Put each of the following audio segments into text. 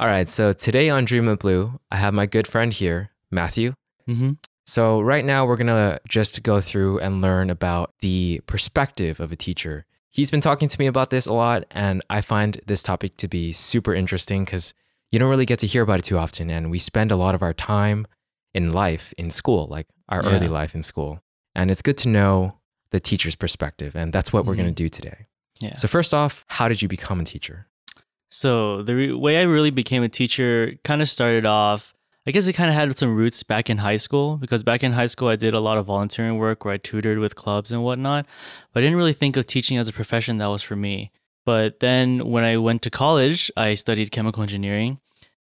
All right, so today on Dreamlet Blue, I have my good friend here, Matthew. Mm-hmm. So, right now, we're going to just go through and learn about the perspective of a teacher. He's been talking to me about this a lot, and I find this topic to be super interesting because you don't really get to hear about it too often. And we spend a lot of our time in life in school, like our Yeah. early life in school. And it's good to know the teacher's perspective. And that's what we're going to do today. Yeah. So, first off, how did you become a teacher? So the re- way I really became a teacher kind of started off. I guess it kind of had some roots back in high school because back in high school I did a lot of volunteering work where I tutored with clubs and whatnot, but I didn't really think of teaching as a profession that was for me. But then when I went to college, I studied chemical engineering,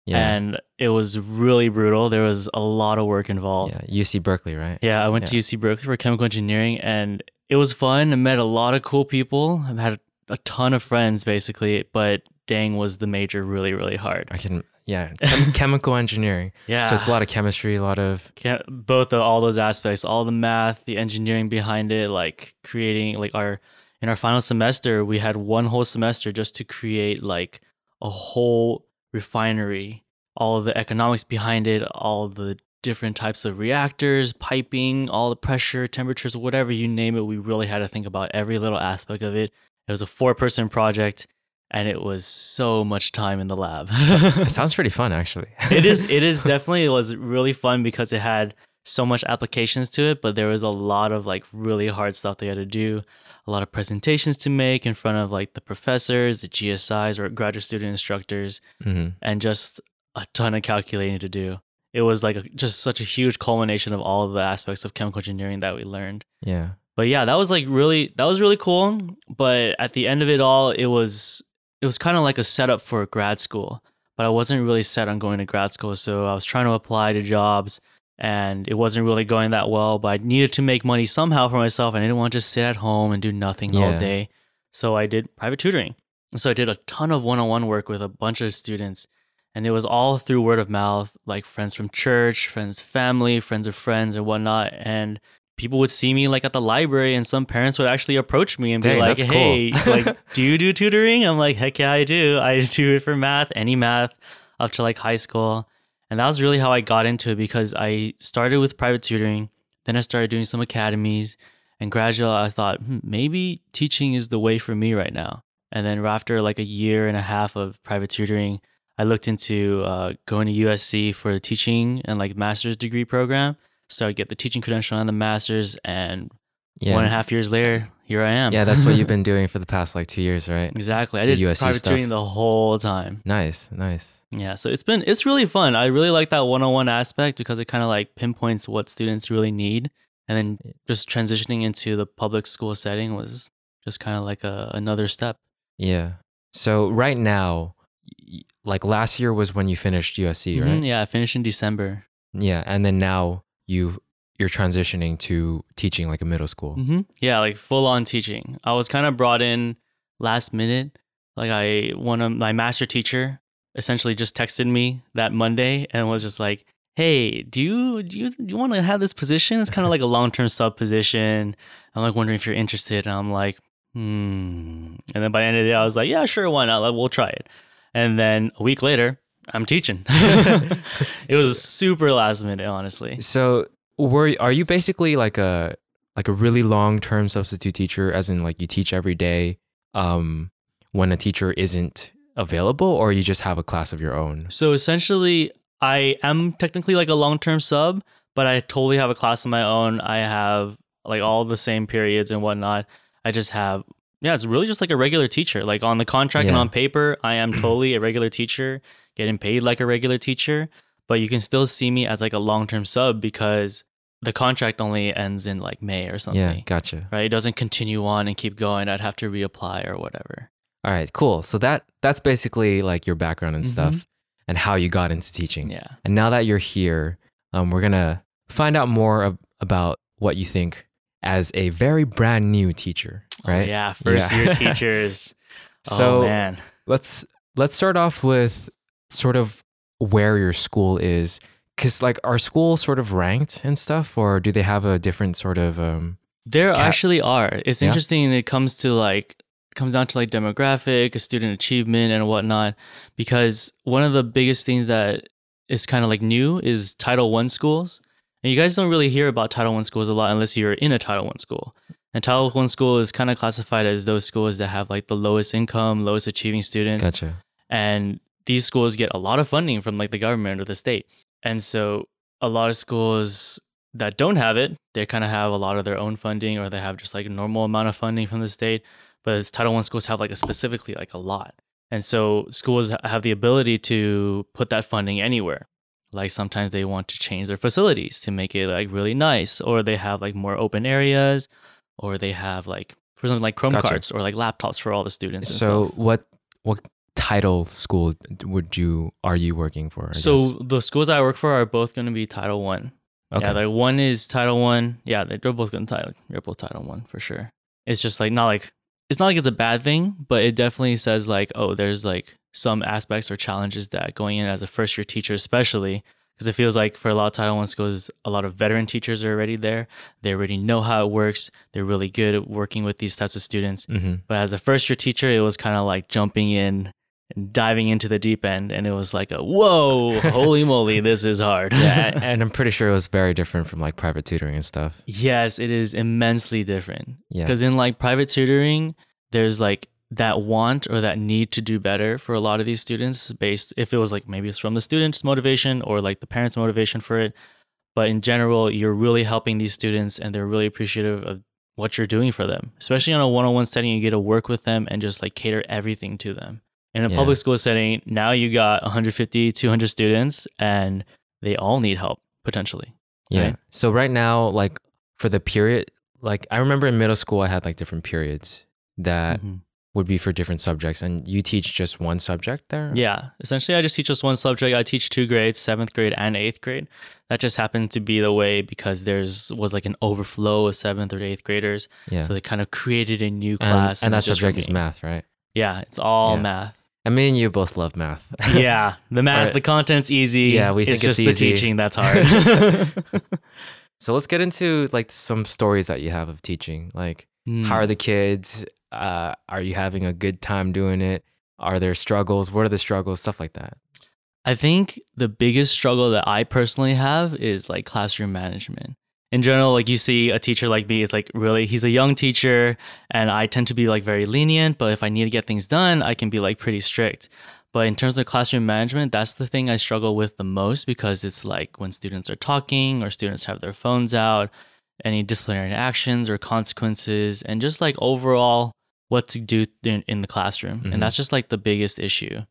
and it was really brutal. There was a lot of work involved. yeah, UC Berkeley, right? Yeah, I went to UC Berkeley for chemical engineering and it was fun. I met a lot of cool people. I've had a ton of friends basically, but dang was the major really, really hard. I can, yeah, chem- chemical engineering. Yeah. So it's a lot of chemistry, a lot of, Ca- both of all those aspects, all the math, the engineering behind it, like creating like our in our final semester, we had one whole semester just to create like a whole refinery, all of the economics behind it, all the different types of reactors, piping, all the pressure, temperatures, whatever you name it. We really had to think about every little aspect of it. It was a four person project and it was so much time in the lab. it sounds pretty fun, actually. it is it is definitely it was really fun because it had so much applications to it but there was a lot of like really hard stuff they had to do a lot of presentations to make in front of like the professors the gsis or graduate student instructors hmm and just a ton of calculating to do it was like a, just such a huge culmination of all of the aspects of chemical engineering that we learned Yeah. but yeah that was like really that was really cool but at the end of it all it was it was kind of like a setup for grad school but i wasn't really set on going to grad school so i was trying to apply to jobs and it wasn't really going that well but i needed to make money somehow for myself and i didn't want to just sit at home and do nothing all day so i did private tutoring. So i did a ton of one-on-one work with a bunch of students and it was all through word of mouth like friends from church friends family friends of friends and whatnot and people would see me like at the library and some parents would actually approach me and be like hey cool. like do you do tutoring? I'm like heck yeah i do. I do it for math any math up to like high school. And that was really how i got into it because i started with private tutoring then i started doing some academies and gradually i thought hmm, maybe teaching is the way for me right now. And then after like a year and a half of private tutoring i looked into uh, going to usc for a teaching and like master's degree program so i get the teaching credential and the master's and Yeah. one and a half years later here i am Yeah, that's what you've been doing for the past like two years, right? exactly i the did USC private stuff. tutoring the whole time Nice, nice. yeah, so it's been it's really fun. I really like that one-on-one aspect because it kind of like pinpoints what students really need, and then just transitioning into the public school setting was just kind of like a, another step. Yeah. So right now, like last year was when you finished USC, Mhm, right? Yeah, I finished in December. Yeah, and then now you you're transitioning to teaching like a middle school. hmm Yeah, like full-on teaching. I was kind of brought in last minute. Like I one of my master teacher essentially just texted me that Monday and was just like, "Hey, do you do you, you want to have this position? It's kind of like a long-term sub position. I'm like wondering if you're interested." And I'm like, "Hmm." And then by the end of the day, I was like, "Yeah, sure, why not? Like, We'll try it." And then a week later, I'm teaching. it was super last minute, honestly. So were are you basically like a like a really long term substitute teacher, as in like you teach every day, um, when a teacher isn't available, or you just have a class of your own? So essentially, I am technically like a long term sub, but I totally have a class of my own. I have like all the same periods and whatnot. I just have, yeah, it's really just like a regular teacher. Like on the contract and on paper, I am totally a regular teacher, getting paid like a regular teacher. But you can still see me as like a long term sub because the contract only ends in like May or something. Yeah, gotcha. Right? It doesn't continue on and keep going. I'd have to reapply or whatever. All right, cool. So that that's basically like your background and stuff, and how you got into teaching. Yeah. And now that you're here, um, we're gonna find out more ab- about what you think as a very brand new teacher, Oh, right? yeah. First Yeah. year teachers. So oh, man. let's let's start off with sort of where your school is, because like are schools sort of ranked and stuff, or do they have a different sort of um? There Cat- actually are. It's Yeah? interesting. It comes to like comes down to like demographic, student achievement, and whatnot. Because one of the biggest things that is kind of like new is Title One schools, and you guys don't really hear about Title One schools a lot unless you're in a Title One school. And Title One school is kind of classified as those schools that have like the lowest income, lowest achieving students, Gotcha. and these schools get a lot of funding from like the government or the state. And so a lot of schools that don't have it, they kind of have a lot of their own funding or they have just like a normal amount of funding from the state. But Title One schools have like a specifically like a lot. And so schools have the ability to put that funding anywhere. Like sometimes they want to change their facilities to make it like really nice, or they have like more open areas, or they have like for something like Chrome Gotcha. cards or like laptops for all the students. And So stuff. what what title school would you are you working for? I So guess? the schools I work for are both going to be Title One. okay. Yeah, like one is Title One. Yeah, they- they're both going to title. They're both Title One for sure. It's just like not like it's not like it's a bad thing, but it definitely says like oh, there's like some aspects or challenges that going in as a first year teacher, especially because it feels like for a lot of Title One schools, a lot of veteran teachers are already there. They already know how it works. They're really good at working with these types of students. hmm But as a first year teacher, it was kind of like jumping in and diving into the deep end, and it was like a whoa, holy moly, this is hard. yeah, and, and I'm pretty sure it was very different from like private tutoring and stuff. Yes, it is immensely different. Yeah. Because in like private tutoring, there's like that want or that need to do better for a lot of these students based if it was like maybe it's from the student's motivation or like the parents' motivation for it. But in general, you're really helping these students and they're really appreciative of what you're doing for them. Especially on a one-on-one setting, you get to work with them and just like cater everything to them. In a Yeah. public school setting, now you got 150, 200 students and they all need help potentially. Yeah. right? So right now, like for the period, like I remember in middle school, I had like different periods that Mhm. Would be for different subjects, and you teach just one subject there. Yeah, essentially, I just teach just one subject. I teach two grades, seventh grade and eighth grade. That just happened to be the way because there's was like an overflow of seventh or eighth graders, Yeah. so they kind of created a new and, class. and that it's just for subject is math, right? Yeah, it's all Yeah. math. I mean, you both love math. yeah, the math, Right. the content's easy. Yeah, we it's think it's just the easy. teaching that's hard. so let's get into like some stories that you have of teaching. Like, Hmm. how are the kids? Uh, are you having a good time doing it? Are there struggles? What are the struggles? Stuff like that. I think the biggest struggle that I personally have is like classroom management. In general, like you see a teacher like me, it's like really, he's a young teacher and I tend to be like very lenient, but if I need to get things done, I can be like pretty strict. But in terms of classroom management, that's the thing I struggle with the most because it's like when students are talking or students have their phones out, any disciplinary actions or consequences, and just like overall what to do in, in the classroom. Mhm. And that's just like the biggest issue.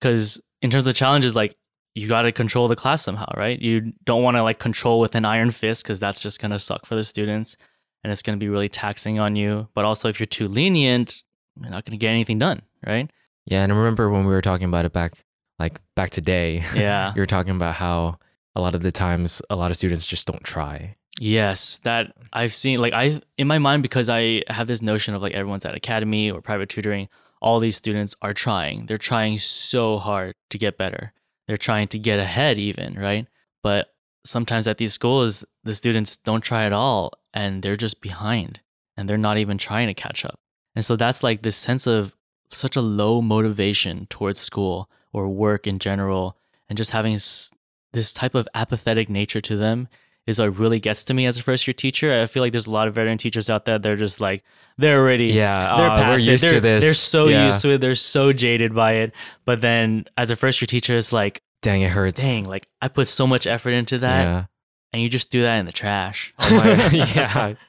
Because in terms of challenges, like you got to control the class somehow, right? You don't want to like control with an iron fist because that's just going to suck for the students and it's going to be really taxing on you. But also, if you're too lenient, you're not going to get anything done, right? Yeah, and I remember when we were talking about it back, like back today. Yeah. you were talking about how a lot of the times a lot of students just don't try. Yes, that I've seen like I in my mind because I have this notion of like everyone's at academy or private tutoring, all these students are trying. They're trying so hard to get better. They're trying to get ahead even, right? But sometimes at these schools the students don't try at all and they're just behind and they're not even trying to catch up. And so that's like this sense of such a low motivation towards school or work in general and just having this type of apathetic nature to them is what really gets to me as a first year teacher. I feel like there's a lot of veteran teachers out there. They're just like they're already Yeah, they're uh, past it. They're, to this. they're so Yeah. used to it. They're so jaded by it. But then as a first year teacher, it's like, Dang, it hurts. dang, like I put so much effort into that, Yeah. and you just do that in the trash. Oh yeah.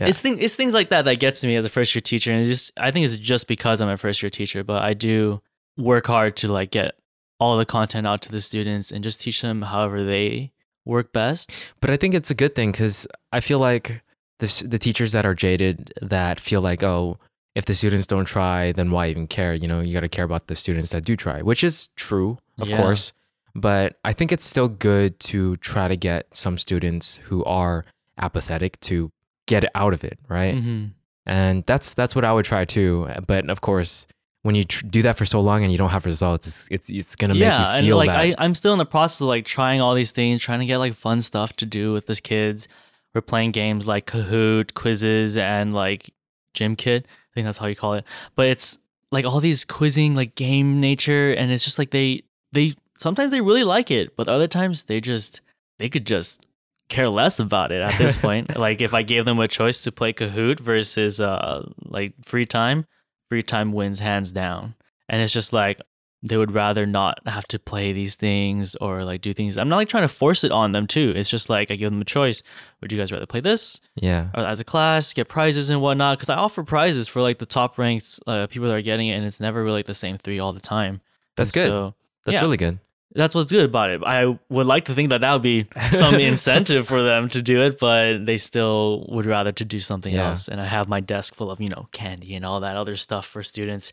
Yeah. It's thing, it's things like that that gets to me as a first year teacher, and it's just I think it's just because I'm a first year teacher, but I do work hard to like get all the content out to the students and just teach them however they work best. But I think it's a good thing because I feel like this, the teachers that are jaded that feel like, oh, if the students don't try, then why even care? You know, you got to care about the students that do try, which is true, of Yeah. course. But I think it's still good to try to get some students who are apathetic to get out of it, right? Mm-hmm. And that's that's what I would try too. But of course, when you tr- do that for so long and you don't have results, it's it's, it's gonna make yeah, you feel and like that. I, I'm still in the process of like trying all these things, trying to get like fun stuff to do with this kids. We're playing games like Kahoot, quizzes, and like Gimkit. I think that's how you call it. But it's like all these quizzing, like game nature, and it's just like they they sometimes they really like it, but other times they just they could just care less about it at this point. like if I gave them a choice to play Kahoot versus uh like free time, free time wins hands down. And it's just like they would rather not have to play these things or like do things. I'm not like trying to force it on them too. It's just like I give them a choice. Would you guys rather play this Yeah. or as a class, get prizes and whatnot? Because I offer prizes for like the top ranked uh, people that are getting it, and it's never really like the same three all the time. That's And good. So That's yeah. really good. That's what's good about it. I would like to think that that would be some incentive for them to do it, but they still would rather to do something Yeah. else. And I have my desk full of, you know, candy and all that other stuff for students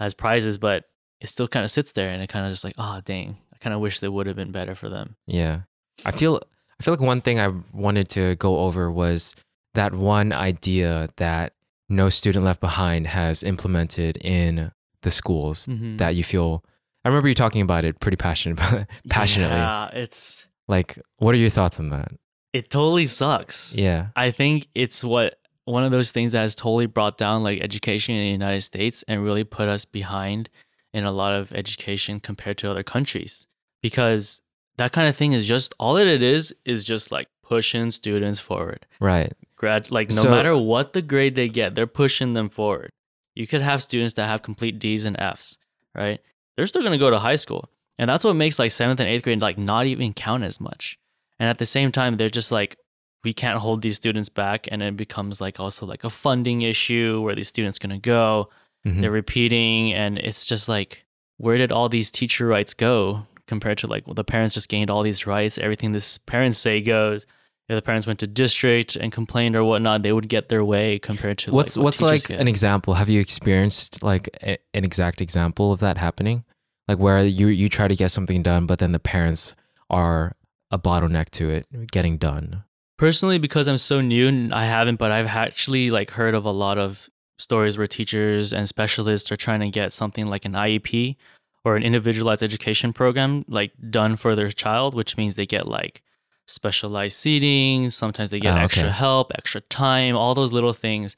as prizes, but it still kind of sits there and it kind of just like, oh, dang, I kind of wish they would have been better for them. Yeah. I feel I feel like one thing I wanted to go over was that one idea that no student left behind has implemented in the schools Mhm. that you feel I remember you talking about it pretty passionate passionately. Yeah, it's, Like what are your thoughts on that? it totally sucks. Yeah. I think it's what one of those things that has totally brought down like education in the United States and really put us behind in a lot of education compared to other countries. Because that kind of thing is just all that it is is just like pushing students forward. Right. Grad like no So- matter what the grade they get, they're pushing them forward. You could have students that have complete D's and F's, right? They're still gonna go to high school. And that's what makes like seventh and eighth grade like not even count as much. And at the same time, they're just like, we can't hold these students back. And it becomes like also like a funding issue where these students gonna go. Mhm. They're repeating, and it's just like, where did all these teacher rights go compared to like well, the parents just gained all these rights? Everything this parents say goes. If the parents went to district and complained or whatnot, they would get their way compared to What's like, what what's like get. an example? Have you experienced like a, an exact example of that happening? Like where you you try to get something done, but then the parents are a bottleneck to it getting done. personally because i'm so new i haven't but i've actually like heard of a lot of stories where teachers and specialists are trying to get something like an iep or an individualized education program like done for their child which means they get like specialized seating sometimes they get Ah, extra okay. help extra time all those little things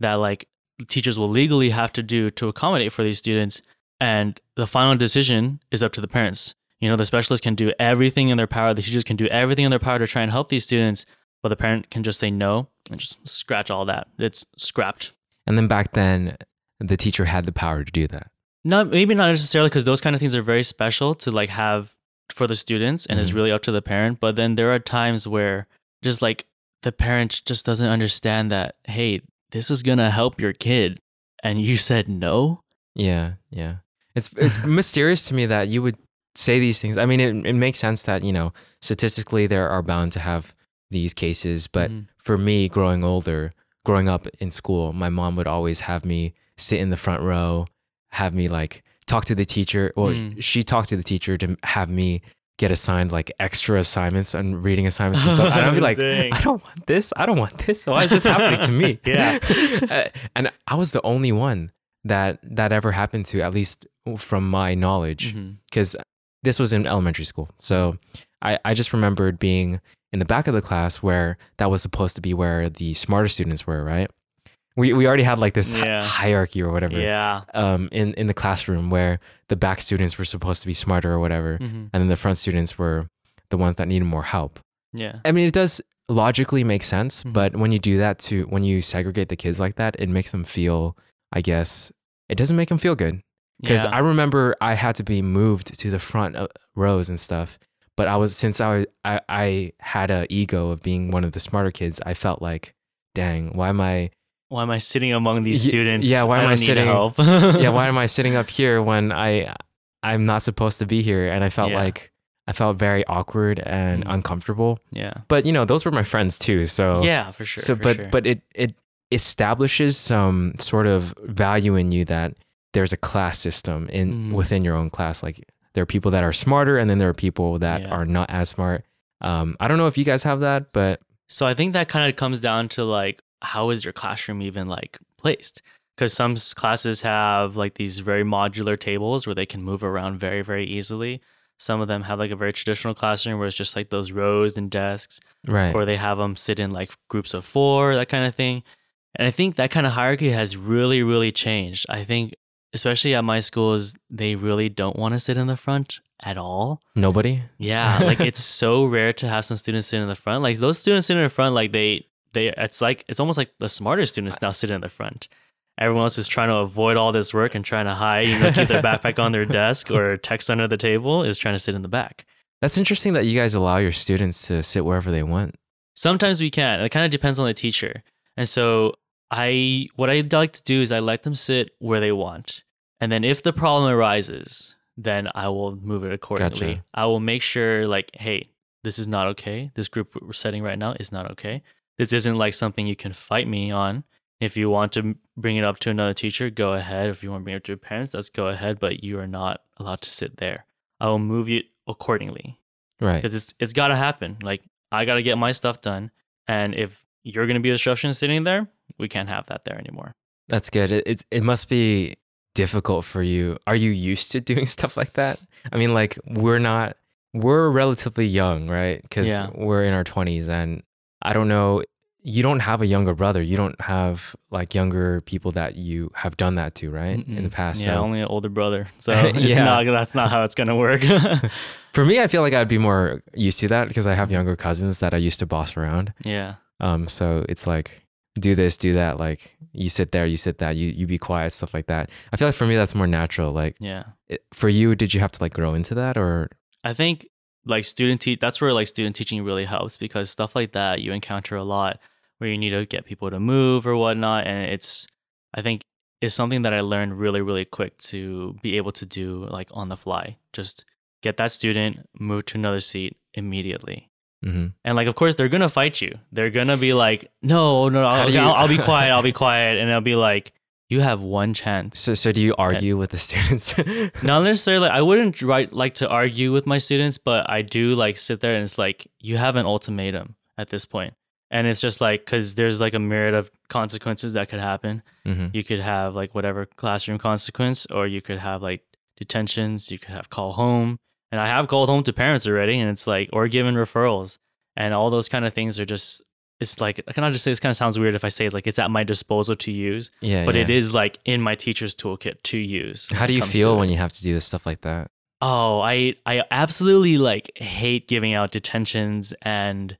that like teachers will legally have to do to accommodate for these students and the final decision is up to the parents you know the specialists can do everything in their power the teachers can do everything in their power to try and help these students but the parent can just say no and just scratch all that it's scrapped And then back then, the teacher had the power to do that. not maybe not necessarily because those kind of things are very special to like have for the students and is Mhm. really up to the parent but then there are times where just like the parent just doesn't understand that hey this is gonna help your kid and you said no Yeah, yeah. It's it's mysterious to me that you would say these things. I mean, it, it makes sense that you know statistically there are bound to have these cases, but Mhm. for me, growing older, growing up in school, my mom would always have me sit in the front row, have me like talk to the teacher, or Mm. she talked to the teacher to have me get assigned like extra assignments and reading assignments and stuff. And I'd be like, I don't want this. I don't want this. Why is this happening to me? Yeah. Uh, and I was the only one that that ever happened to, at least from my knowledge, because this was in elementary school. So I, I just remembered being in the back of the class where that was supposed to be where the smarter students were, right? We, we already had like this hi- hierarchy or whatever yeah um, in, in the classroom where the back students were supposed to be smarter or whatever. Mhm. And then the front students were the ones that needed more help. yeah I mean, it does logically make sense, Mhm. but when you do that to when you segregate the kids like that, it makes them feel, I guess, it doesn't make them feel good. Because yeah. I remember I had to be moved to the front uh, rows and stuff, but I was since I I, I had a ego of being one of the smarter kids. I felt like, dang, why am I? Why am I sitting among these students? yeah, why am I don't sitting- Help. yeah, why am I sitting up here when I I'm not supposed to be here? And I felt Yeah. like I felt very awkward and Mhm. uncomfortable. Yeah, But you know, those were my friends too. So yeah, for sure. so for but sure. but it it establishes some sort of value in you that there's a class system in Mhm. within your own class like there are people that are smarter and then there are people that Yeah. are not as smart um i don't know if you guys have that but So I think that kind of comes down to like how is your classroom even like placed? Because some classes have like these very modular tables where they can move around very very easily. Some of them have like a very traditional classroom where it's just like those rows and desks, right or they have them sit in like groups of four, that kind of thing. And I think that kind of hierarchy has really, really changed. I think, especially at my schools, they really don't want to sit in the front at all. Nobody? Yeah, like it's so rare to have some students sit in the front. Like those students sitting in the front, like they, they, it's like it's almost like the smarter students now sit in the front. Everyone else is trying to avoid all this work and trying to hide, you know, keep their backpack on their desk or text under the table. Is trying to sit in the back. That's interesting that you guys allow your students to sit wherever they want. Sometimes we can. It kind of depends on the teacher. And so I what I like to do is I let them sit where they want. And then if the problem arises, then I will move it accordingly. Gotcha. I will make sure like, hey, this is not okay. This group we're setting right now is not okay. This isn't like something you can fight me on. If you want to bring it up to another teacher, go ahead. If you want to bring it up to your parents, let's go ahead. But you are not allowed to sit there. I will move you accordingly Right. because it's it's got to happen. Like I got to get my stuff done, and if you're gonna be a disruption sitting there, we can't have that there anymore. That's good. It, it it must be difficult for you. Are you used to doing stuff like that? I mean, like we're not. We're relatively young, right? Because Yeah. we're in our twenties, and I don't know. You don't have a younger brother. You don't have like younger people that you have done that to, right? In the past. yeah, so only an older brother. So it's Yeah. not that's not how it's gonna work. for me, I feel like I'd be more used to that because I have younger cousins that I used to boss around. yeah, Um, so it's like do this, do that. Like you sit there, you sit that, you you be quiet, stuff like that. I feel like for me that's more natural. Like yeah. it, for you, did you have to like grow into that or? I think like student te- that's where like student teaching really helps because stuff like that you encounter a lot where you need to get people to move or whatnot, and it's I think is something that I learned really really quick to be able to do like on the fly. Just get that student, move to another seat immediately. hmm And like, of course, they're gonna fight you. They're gonna be like, "No, no, How I'll, you- I'll, I'll be quiet. I'll be quiet," and I'll be like, "You have one chance." So so do you argue with the students? Not necessarily. I wouldn't right, like to argue with my students, but I do like sit there and it's like you have an ultimatum at this point, and it's just like because there's like a myriad of consequences that could happen. hmm You could have like whatever classroom consequence, or you could have like detentions. You could have call home, and I have called home to parents already, and it's like or given referrals, and all those kind of things are just. It's like I cannot just say this kind of sounds weird if I say like it's at my disposal to use, Yeah. but yeah. it is like in my teacher's toolkit to use. How do you feel it. when you have to do this stuff like that? Oh, I I absolutely like hate giving out detentions and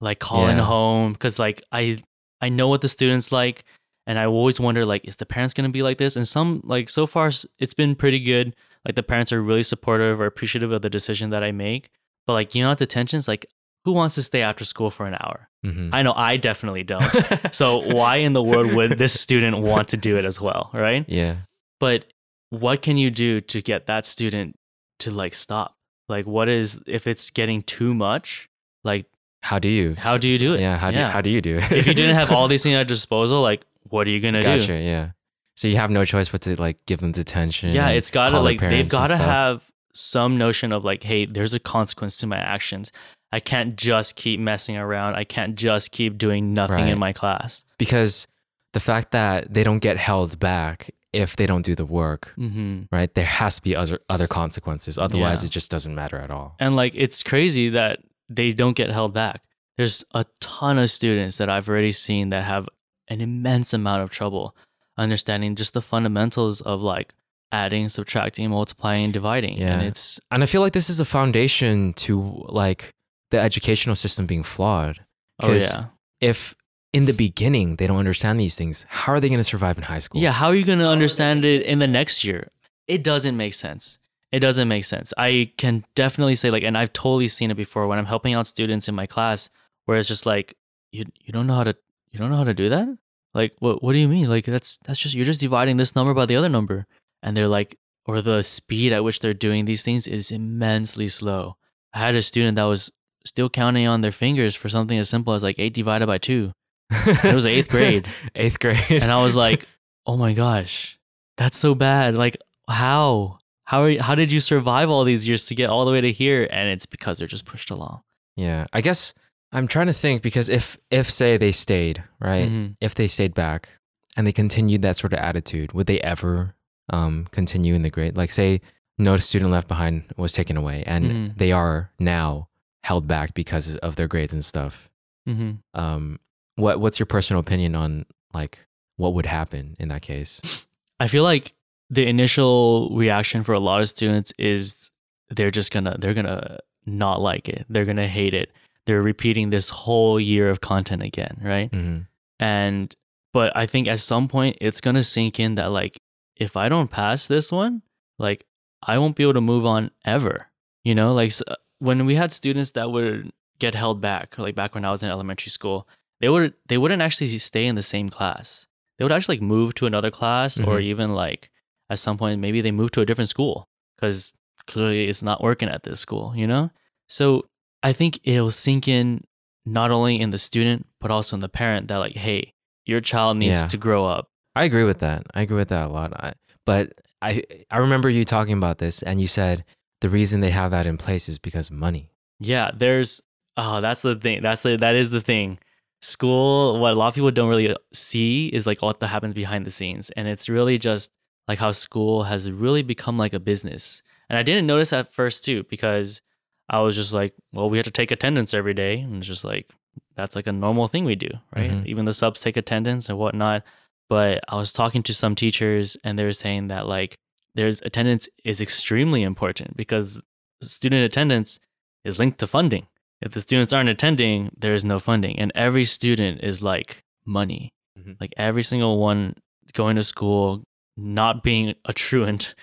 like calling Yeah. home because like I I know what the students like and I always wonder like is the parents gonna be like this and some like so far it's been pretty good like the parents are really supportive or appreciative of the decision that I make but like you know detentions like who wants to stay after school for an hour hmm I know I definitely don't so why in the world would this student want to do it as well right yeah. but what can you do to get that student to like stop like what is if it's getting too much like How do you? How do you do it? Yeah. How do Yeah. how do you do it? if you didn't have all these things at disposal like what are you gonna gotcha. do Yeah. So you have no choice but to like give them detention. yeah it's gotta like they've gotta have some notion of like hey there's a consequence to my actions i can't just keep messing around i can't just keep doing nothing Right. in my class because the fact that they don't get held back if they don't do the work, mm-hmm. right? There has to be other other consequences. Otherwise, Yeah. it just doesn't matter at all. And like it's crazy that they don't get held back. There's a ton of students that I've already seen that have an immense amount of trouble understanding just the fundamentals of like adding, subtracting, multiplying, dividing. Yeah. And it's And I feel like this is a foundation to like the educational system being flawed. oh yeah. If in the beginning they don't understand these things, how are they going to survive in high school? Yeah, how are you going to understand it in the next year? It doesn't make sense. It doesn't make sense. I can definitely say like and I've totally seen it before when I'm helping out students in my class where it's just like you you don't know how to you don't know how to do that? Like what what do you mean? Like that's that's just you're just dividing this number by the other number. And they're like or the speed at which they're doing these things is immensely slow. I had a student that was still counting on their fingers for something as simple as like 8 divided by 2. It was eighth grade. eighth grade. and I was like, "Oh my gosh, that's so bad! Like, how? How are you, how did you survive all these years to get all the way to here?" And it's because they're just pushed along. yeah, I guess I'm trying to think because if if say they stayed right, Mhm. if they stayed back and they continued that sort of attitude, would they ever um, continue in the grade? Like, say no student left behind was taken away, and Mhm. they are now held back because of their grades and stuff. Mm-hmm. Um, what what's your personal opinion on like what would happen in that case? I feel like the initial reaction for a lot of students is they're just gonna they're gonna not like it. They're gonna hate it. They're repeating this whole year of content again, right? hmm And but I think at some point it's gonna sink in that like if I don't pass this one, like I won't be able to move on ever. You know, like when we had students that would get held back, like back when I was in elementary school, they would they wouldn't actually stay in the same class. They would actually like move to another class or Mhm. even like at some point maybe they move to a different school because clearly it's not working at this school, you know? So I think it'll sink in not only in the student but also in the parent that like, hey, your child needs Yeah. to grow up. I agree with that. I agree with that a lot. I, but I I remember you talking about this, and you said the reason they have that in place is because money. Yeah, there's oh, that's the thing. That's the that is the thing. School, what a lot of people don't really see is like what that happens behind the scenes. And it's really just like how school has really become like a business. And I didn't notice at first too, because I was just like, well, we have to take attendance every day. And it's just like that's like a normal thing we do, right? Mhm. Even the subs take attendance and whatnot. But I was talking to some teachers and they were saying that like there's attendance is extremely important because student attendance is linked to funding. If the students aren't attending, there is no funding. And every student is like money. Mhm. Like every single one going to school, not being a truant,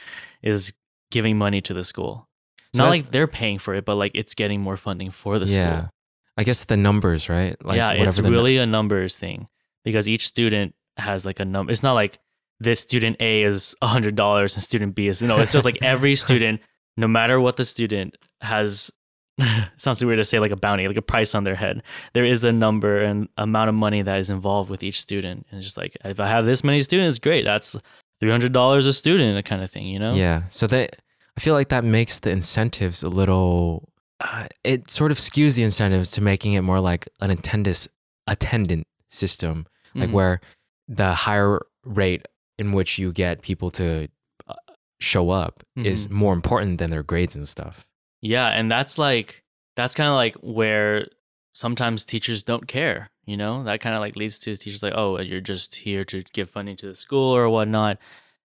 is giving money to the school. So not like they're paying for it, but like it's getting more funding for the yeah, school. I guess the numbers, right? Like yeah, it's whatever the nu- really a numbers thing because each student has like a number. It's not like this student A is hundred dollars and student B is no. It's just like every student, no matter what the student has. sounds weird to say like a bounty, like a price on their head. There is a number and amount of money that is involved with each student, and it's just like if I have this many students, great. That's three hundred dollars a student, kind of thing. You know? Yeah. So that I feel like that makes the incentives a little. Uh, it sort of skews the incentives to making it more like an attendance attendant system, like Mhm. where the higher rate in which you get people to uh, show up is Mhm. more important than their grades and stuff. Yeah, and that's like that's kind of like where sometimes teachers don't care, you know? That kind of like leads to teachers like, "Oh, you're just here to give funding to the school or whatnot."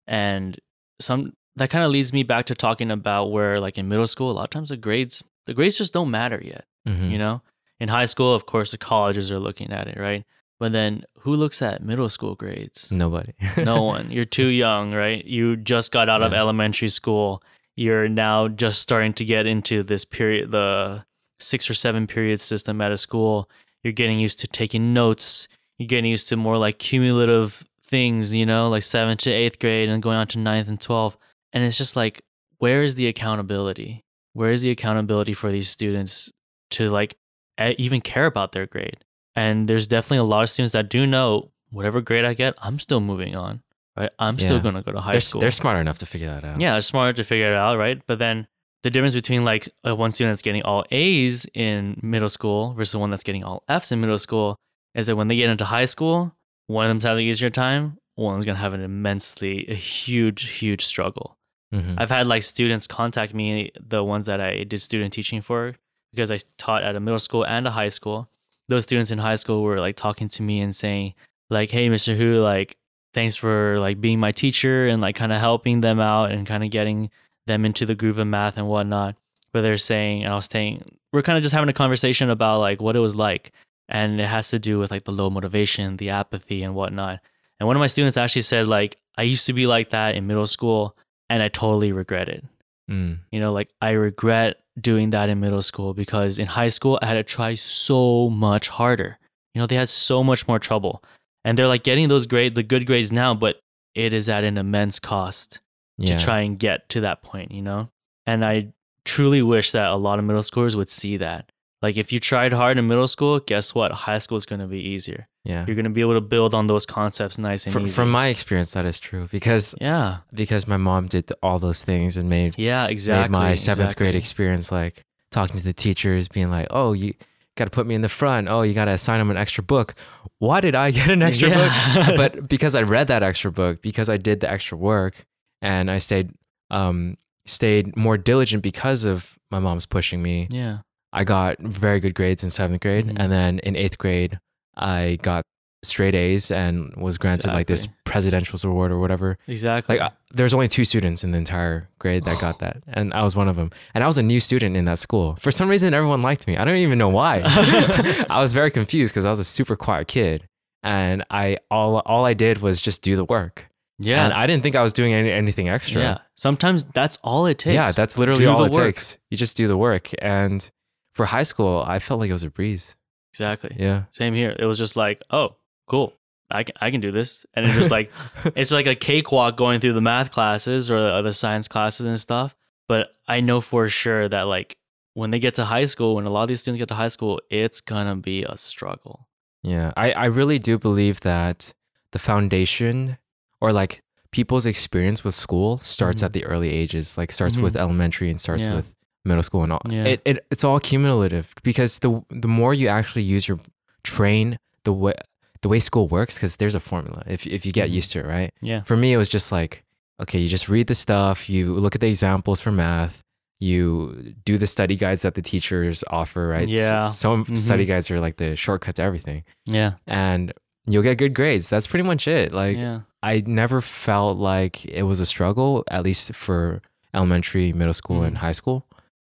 And some that kind of leads me back to talking about where like in middle school, a lot of times the grades the grades just don't matter yet, Mhm. you know? In high school, of course, the colleges are looking at it, right? But then who looks at middle school grades? Nobody. no one. You're too young, right? You just got out of elementary school. You're now just starting to get into this period, the six or seven period system at a school. You're getting used to taking notes. You're getting used to more like cumulative things, you know, like seventh to eighth grade and going on to ninth and 12th. And it's just like, where is the accountability? Where is the accountability for these students to like even care about their grade? And there's definitely a lot of students that do know whatever grade I get, I'm still moving on, right? I'm still going to go to high they're, school. they're smart enough to figure that out. Yeah, it's smarter to figure it out, right? But then the difference between like one student that's getting all A's in middle school versus one that's getting all F's in middle school is that when they get into high school, one of them's having an easier time, one's gonna have an immensely a huge, huge struggle. Mhm. I've had like students contact me, the ones that I did student teaching for, because I taught at a middle school and a high school. Those students in high school were like talking to me and saying, like, hey, Mr. Hu, like, thanks for like being my teacher and like kind of helping them out and kind of getting them into the groove of math and whatnot. But they're saying, and I was saying, we're kind of just having a conversation about like what it was like. And it has to do with like the low motivation, the apathy and whatnot. And one of my students actually said, like, I used to be like that in middle school and I totally regret it. Mm. You know, like I regret doing that in middle school because in high school I had to try so much harder. You know, they had so much more trouble. And they're like getting those grade the good grades now, but it is at an immense cost Yeah. to try and get to that point, you know? And I truly wish that a lot of middle schoolers would see that. Like if you tried hard in middle school, guess what? High school is going to be easier. yeah. You're going to be able to build on those concepts nice and Fr- easy. from my experience, that is true because yeah. because my mom did all those things and made Yeah, exactly. made my seventh grade experience like talking to the teachers, being like, "Oh, you got to put me in the front. Oh, you got to assign them an extra book. Why did I get an extra Yeah. book? But because I read that extra book, because I did the extra work, and I stayed um stayed more diligent because of my mom's pushing me. Yeah. I got very good grades in seventh grade, Mhm. and then in eighth grade, I got straight A's and was granted like this Exactly. presidential award or whatever. Exactly. Like uh, was only two students in the entire grade that got that, and I was one of them. And I was a new student in that school. For some reason, everyone liked me. I don't even know why. I was very confused because I was a super quiet kid, and I all all I did was just do the work, yeah. and I didn't think I was doing any, anything extra. yeah. Sometimes that's all it takes. Yeah, that's literally Do all it work. takes. You just do the work, and for high school, I felt like it was a breeze. exactly. Yeah, Same here. It was just like, oh, cool. I can, I can do this. And it's just like, it's like a cakewalk going through the math classes or the, the science classes and stuff. But I know for sure that like when they get to high school, when a lot of these students get to high school, it's gonna be a struggle. yeah. I I really do believe that the foundation or like people's experience with school starts Mhm. at the early ages. Like starts Mhm. with elementary and starts Yeah. with middle school and all. Yeah. It, it it's all cumulative because the the more you actually use your train the way the way school works because there's a formula if if you get Mhm. used to it, right? Yeah. For me, it was just like, okay, you just read the stuff, you look at the examples for math, you do the study guides that the teachers offer, right? Yeah. Some Mhm. study guides are like the shortcut to everything, Yeah. and you'll get good grades. That's pretty much it. Like, yeah. I never felt like it was a struggle, at least for elementary, middle school, and Mhm. high school.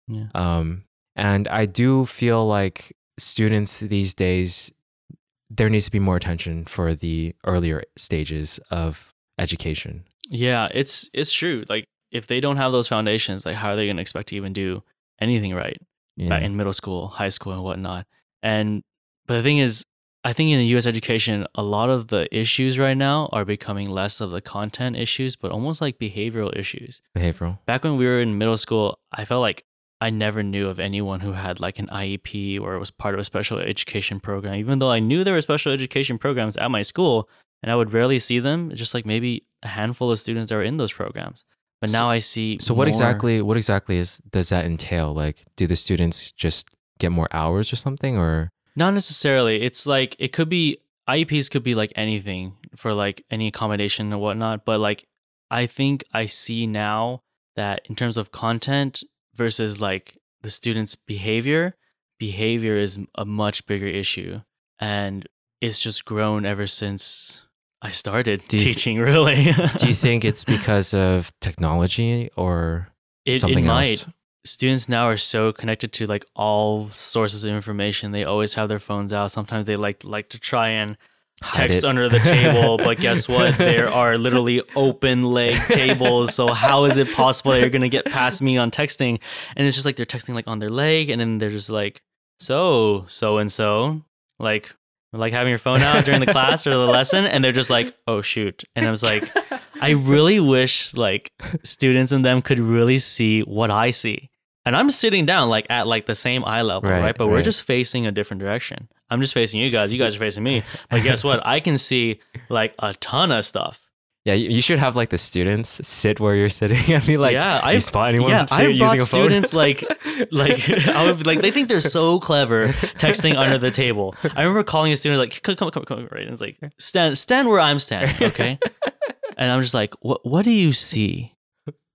Yeah. Um, and I do feel like students these days, there needs to be more attention for the earlier stages of education. Yeah, it's it's true. Like if they don't have those foundations, like how are they gonna expect to even do anything right? Yeah. in middle school, high school, and whatnot. And but the thing is, I think in the U.S. education, a lot of the issues right now are becoming less of the content issues, but almost like behavioral issues. Behavioral. Back when we were in middle school, I felt like I never knew of anyone who had like an IEP or was part of a special education program, even though I knew there were special education programs at my school and I would rarely see them, just like maybe a handful of students that were in those programs. But So- now I see. So what more- exactly what exactly is does that entail? Like do the students just get more hours or something or Not necessarily. It's like it could be IEPs could be like anything for like any accommodation and whatnot. But like I think I see now that in terms of content versus like the students' behavior, behavior is a much bigger issue. And it's just grown ever since I started th- teaching, really. do you think it's because of technology or it, something it might. else? students now are so connected to like all sources of information. They always have their phones out. Sometimes they like like to try and Hide text it. under the table, but guess what? There are literally open leg tables. So how is it possible that you're gonna get past me on texting? And it's just like they're texting like on their leg, and then they're just like, so so and so, like like having your phone out during the class or the lesson, and they're just like, oh shoot. And I was like, I really wish like students and them could really see what I see. And I'm sitting down like at like the same eye level, Right, right? But we're just facing a different direction. I'm just facing you guys. You guys are facing me. But guess what? I can see like a ton of stuff. Yeah, you should have like the students sit where you're sitting and be like, Yeah, I- spot anyone yeah, I using a phone?" students like like I would like they think they're so clever texting under the table. I remember calling a student like come come come come right and it's like stand stand where I'm standing, okay? and I'm just like what what do you see?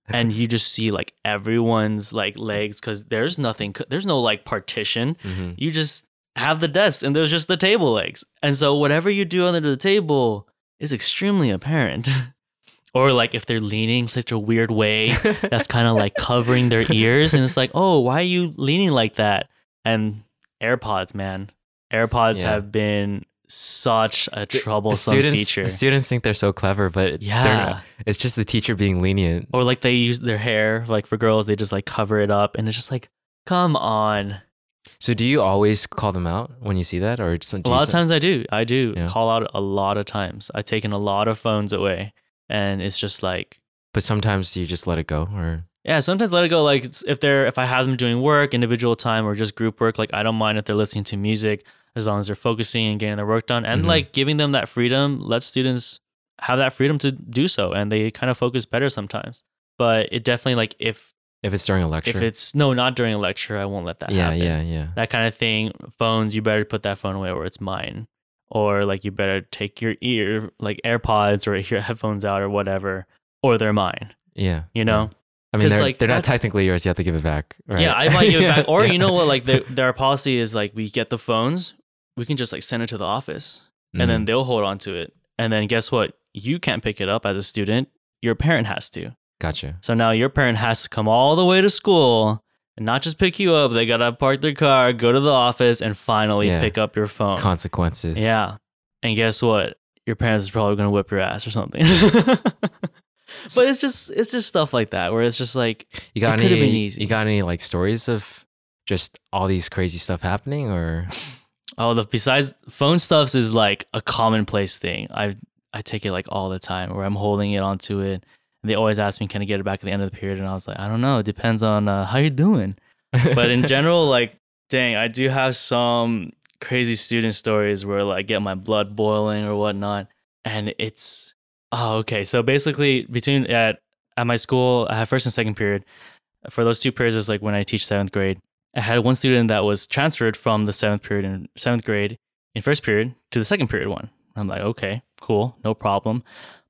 And you just see like everyone's like legs cuz there's nothing there's no like partition. Mhm. You just have the desk and there's just the table legs. And so whatever you do under the table is extremely apparent. or like if they're leaning such a weird way that's kind of like covering their ears and it's like oh why are you leaning like that and airpods man airpods Yeah. have been such a The troublesome students, feature the students think they're so clever, but yeah not. It's just the teacher being lenient. or like they use their hair like for girls they just like cover it up and it's just like come on So do you always call them out when you see that, or a lot of times i do i do Yeah. call out a lot of times i've taken a lot of phones away and it's just like But sometimes you just let it go, or Yeah, sometimes let it go. Like if they're if I have them doing work, individual time, or just group work, like I don't mind if they're listening to music as long as they're focusing and getting their work done, and Mhm. like giving them that freedom. Let students have that freedom to do so, and they kind of focus better sometimes. But it definitely like if if it's during a lecture. if it's no, not during a lecture, I won't let that yeah, happen. yeah, yeah. Yeah. That kind of thing. Phones, you better put that phone away, or it's mine. Or like you better take your ear like AirPods or your headphones out or whatever, or they're mine. Yeah. You know. yeah. I mean, they're, like, they're not technically yours. You have to give it back. Right? Yeah, I might give it back. Or Yeah. you know what? Like the, their policy is like we get the phones, we can just like send it to the office. and then Mm. they'll hold on to it. And then guess what? You can't pick it up as a student. Your parent has to. Gotcha. So now your parent has to come all the way to school and not just pick you up. They gotta park their car, go to the office, and finally Yeah. pick up your phone. Consequences. yeah. And guess what? Your parents is probably gonna whip your ass or something. but it's just it's just stuff like that where it's just like You got any? been easy. You got any like stories of just all these crazy stuff happening, or oh the besides phone stuffs is like a commonplace thing. I I take it like all the time where I'm holding it onto it. And they always ask me, can I get it back at the end of the period? And I was like, I don't know. It depends on uh, how you're doing. but in general, like, dang, I do have some crazy student stories where like get my blood boiling or whatnot, and it's oh okay. So basically, between at at my school, I have first and second period. For those two periods, is like when I teach seventh grade. I had one student that was transferred from the seventh period in seventh grade in first period to the second period one. I'm like, okay, cool, no problem.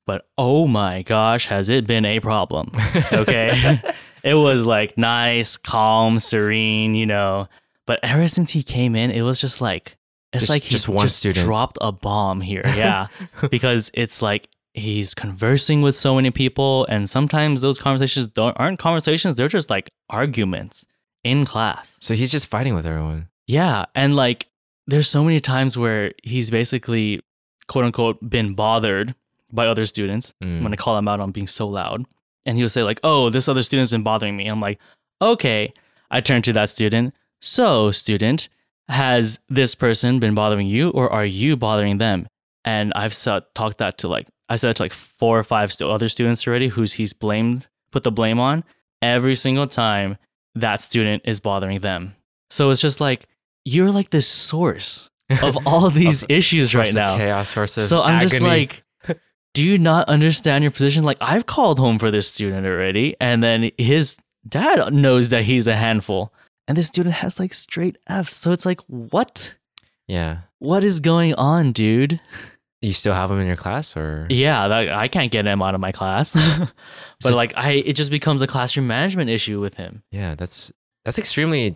But oh my gosh, has it been a problem? Okay. it was like nice, calm, serene, you know. But ever since he came in, it was just like it's Just- like he just one student. dropped a bomb here. Yeah. because it's like he's conversing with so many people and sometimes those conversations don't aren't conversations, they're just like arguments in class. so he's just fighting with everyone. Yeah, and like there's so many times where he's basically quote unquote been bothered by other students Mm. when I call him out on being so loud. And he would say, like, oh, this other student's been bothering me. I'm like, okay. I turn to that student. So, student, has this person been bothering you or are you bothering them? And I've said, talked that to like, I said it to like four or five other students already who's he's blamed, put the blame on. Every single time that student is bothering them. So it's just like, you're like the source of all these issues right now. chaos, source So I'm just like, do you not understand your position? Like, I've called home for this student already, and then his dad knows that he's a handful, and this student has like straight F. So it's like, what? yeah. What is going on, dude? You still have him in your class, or Yeah, that, I can't get him out of my class. but So- like, I it just becomes a classroom management issue with him. yeah, that's that's extremely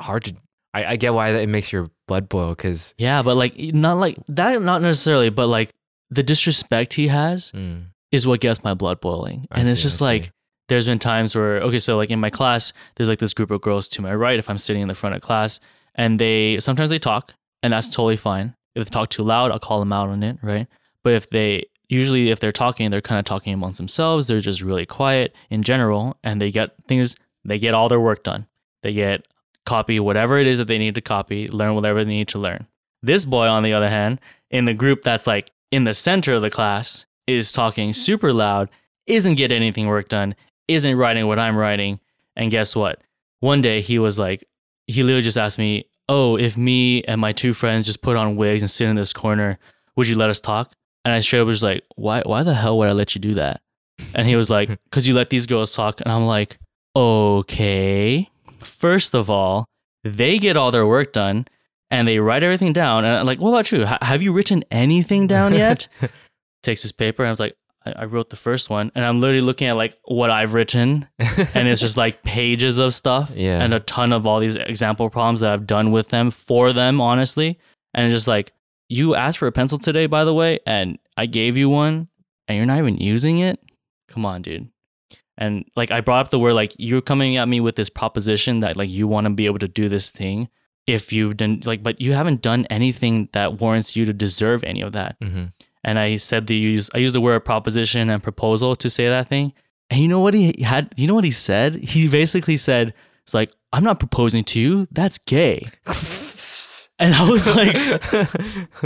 hard to. I, I get why that it makes your blood boil because Yeah, but like, not like that, not necessarily, but like the disrespect he has mm, is what gets my blood boiling. I And it's see, I just see. like there's been times where okay, so like in my class, there's like this group of girls to my right if I'm sitting in the front of class, and they sometimes they talk, and that's totally fine. If they talk too loud, I'll call them out on it, right? But if they usually if they're talking, they're kind of talking amongst themselves. They're just really quiet in general, and they get things. They get all their work done. They get copy whatever it is that they need to copy, learn whatever they need to learn. This boy, on the other hand, in the group that's like in the center of the class, is talking super loud, isn't getting anything work done, isn't writing what I'm writing. And guess what? One day he was like, he literally just asked me, Oh, if me and my two friends just put on wigs and sit in this corner, would you let us talk? And I straight up was like, Why why the hell would I let you do that? And he was like, Because you let these girls talk. And I'm like, Okay. First of all, they get all their work done and they write everything down. And I'm like, what about you? H- have you written anything down yet? Takes his paper and I was like, I-, I wrote the first one. And I'm literally looking at like what I've written. And it's just like pages of stuff Yeah. and a ton of all these example problems that I've done with them for them, honestly. And it's just like, you asked for a pencil today, by the way, and I gave you one and you're not even using it? Come on, dude. And like I brought up the word like you're coming at me with this proposition that like you want to be able to do this thing if you've done like but you haven't done anything that warrants you to deserve any of that. hmm And I said the use I used the word proposition and proposal to say that thing. And you know what he had you know what he said? He basically said it's like I'm not proposing to you. That's gay. And I was like,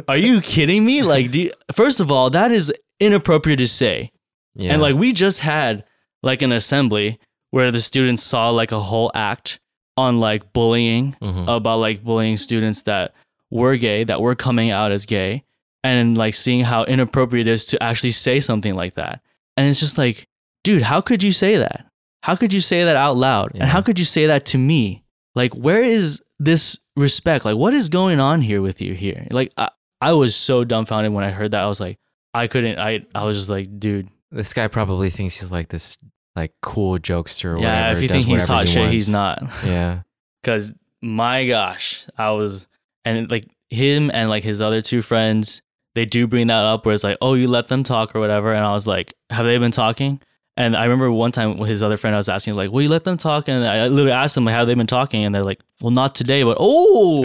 are you kidding me? Like do you, first of all, that is inappropriate to say. yeah. And like we just had like an assembly where the students saw like a whole act on like bullying Mhm. about like bullying students that were gay, that were coming out as gay, and like seeing how inappropriate it is to actually say something like that. And it's just like, dude, how could you say that? How could you say that out loud? Yeah. And how could you say that to me? Like, where is this respect? Like, what is going on here with you here? Like, I, I was so dumbfounded when I heard that. I was like, I couldn't, I, I was just like, dude, this guy probably thinks he's like this like cool jokester or yeah, whatever. if you does think he's whatever hot he shit, he's not. Yeah. Cause my gosh, I was and like him and like his other two friends, they do bring that up where it's like, oh, you let them talk or whatever. And I was like, have they been talking? And I remember one time with his other friend, I was asking like, "Will you let them talk?" And I literally asked them like, "How they been talking?" And they're like, "Well, not today." But oh,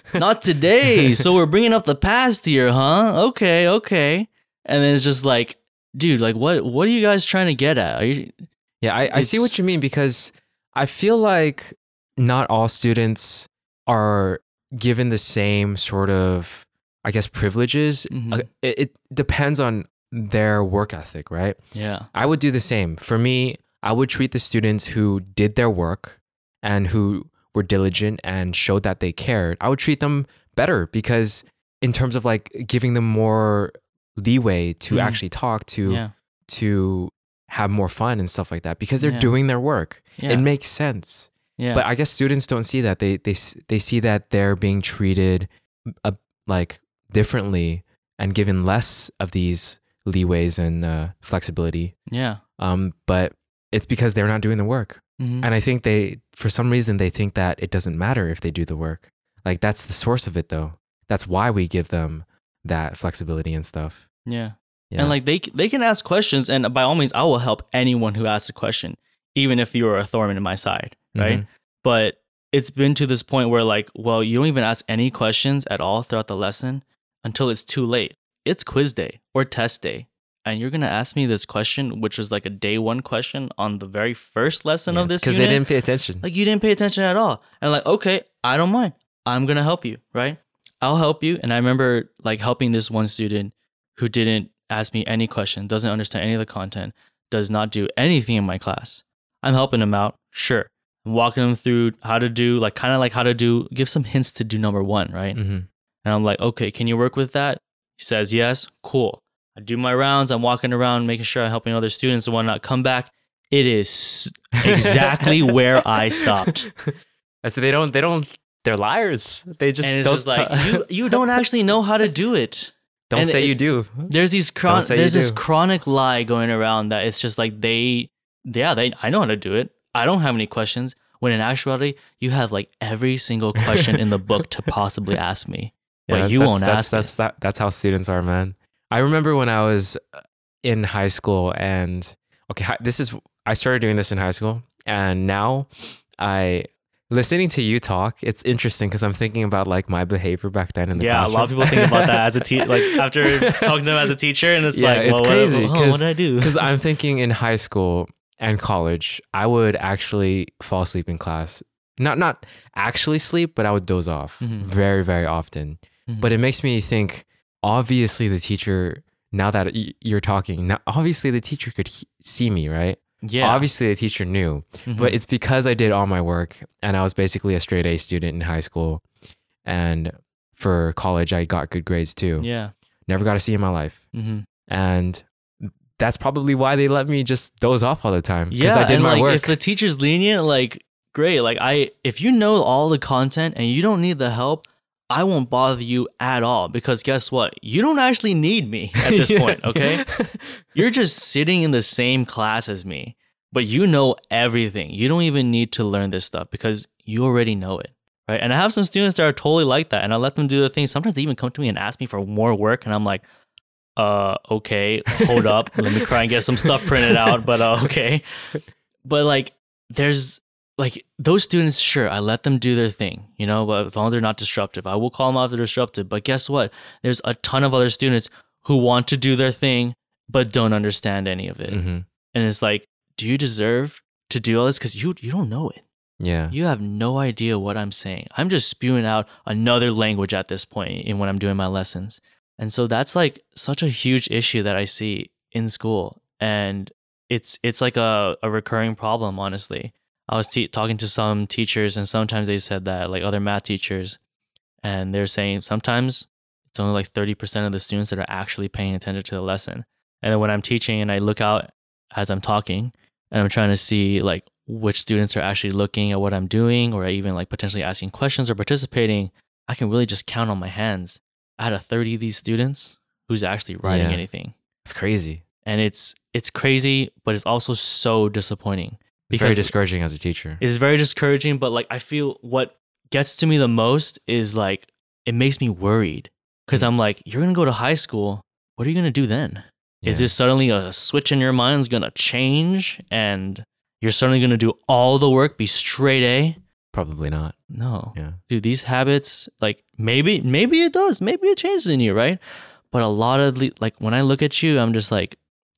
not today. so we're bringing up the past here, huh? Okay, okay. And then it's just like, dude, like, what what are you guys trying to get at? Are you? Yeah, I, I see what you mean because I feel like not all students are given the same sort of, I guess, privileges. Uh, It, it depends on their work ethic, right? Yeah, I would do the same. For me, I would treat the students who did their work and who were diligent and showed that they cared. I would treat them better because, in terms of like giving them more leeway to Mhm. actually talk, to yeah, to have more fun and stuff like that because they're Yeah. doing their work. yeah. It makes sense. yeah. But I guess students don't see that. They they they see that they're being treated uh, like differently and given less of these leeways and uh, flexibility. yeah. Um, but it's because they're not doing the work. Mhm. And I think they, for some reason, they think that it doesn't matter if they do the work. Like that's the source of it, though. That's why we give them that flexibility and stuff. Yeah. Yeah. And like they they can ask questions, and by all means, I will help anyone who asks a question, even if you're a thorn in my side, right? Mhm. But it's been to this point where like, well, you don't even ask any questions at all throughout the lesson until it's too late. It's quiz day or test day, and you're gonna ask me this question, which was like a day one question on the very first lesson Yeah, of this because they didn't pay attention. like you didn't pay attention at all and like okay i don't mind i'm gonna help you right i'll help you and i remember like helping this one student who didn't ask me any question doesn't understand any of the content does not do anything in my class i'm helping him out sure i'm walking him through how to do like kind of like how to do give some hints to do number one right hmm and i'm like okay can you work with that he says yes cool i do my rounds i'm walking around making sure i'm helping other students and whatnot come back it is exactly where i stopped I said they don't. They don't. They're liars. They just and it's just like t- you you don't actually know how to do it. Don't and say it- you do. There's these chron- there's this do. chronic lie going around that it's just like they yeah they I know how to do it. I don't have any questions. When in actuality, you have like every single question in the book to possibly ask me, but you won't that's, ask. That's that, that's how students are, man. I remember when I was uh, in high school, and okay, this is I started doing this in high school, and now I listening to you talk. It's interesting because I'm thinking about like my behavior back then in the yeah, a lot of people think about that as a teacher, like after talking to them as a teacher, and it's Yeah, like, it's well, what- crazy, oh, 'cause- what did I do? because I'm thinking in high school and college, I would actually fall asleep in class. Not not actually sleep, but I would doze off Mhm. very very often. Mhm. But it makes me think. Obviously, the teacher. Now that you're talking, now obviously the teacher could he- see me, right? Yeah, Obviously, the teacher knew, Mhm. but it's because I did all my work and I was basically a straight A student in high school, and for college I got good grades too. yeah, Never got a C in my life hmm and that's probably why they let me just doze off all the time because Yeah, I did and my like work. if the teacher's lenient, like great. Like I, if you know all the content and you don't need the help, I won't bother you at all because guess what? You don't actually need me at this Yeah. point. Okay, you're just sitting in the same class as me, but you know everything. You don't even need to learn this stuff because you already know it. Right. And I have some students that are totally like that. And I let them do the thing. Sometimes they even come to me and ask me for more work. And I'm like, uh, okay, hold up. Let me try and get some stuff printed out. But uh, okay. But like, there's like those students, sure, I let them do their thing, you know, but as long as they're not disruptive, I will call them out if they're disruptive. But guess what? There's a ton of other students who want to do their thing, but don't understand any of it. Mhm. And it's like, do you deserve to do all this? Because you you don't know it. Yeah. You have no idea what I'm saying. I'm just spewing out another language at this point in when I'm doing my lessons. And so that's like such a huge issue that I see in school. And it's it's like a, a recurring problem, honestly. I was te- talking to some teachers, and sometimes they said that, like other math teachers, and they're saying sometimes it's only like 30% of the students that are actually paying attention to the lesson. And then when I'm teaching and I look out as I'm talking, and I'm trying to see like which students are actually looking at what I'm doing or even like potentially asking questions or participating, I can really just count on my hands out of 30 of these students who's actually writing Yeah. anything. It's crazy. And it's it's crazy, but it's also so disappointing. It's very discouraging as a teacher. it's very discouraging, but like I feel what gets to me the most is like it makes me worried because Mm. I'm like, you're gonna go to high school. What are you gonna do then? Is this suddenly a switch in your mind's gonna change and you're suddenly gonna do all the work, be straight A? probably not? No. Yeah. Dude, these habits, like maybe, maybe it does. Maybe it changes in you, right? But a lot of the, like when I look at you, I'm just like,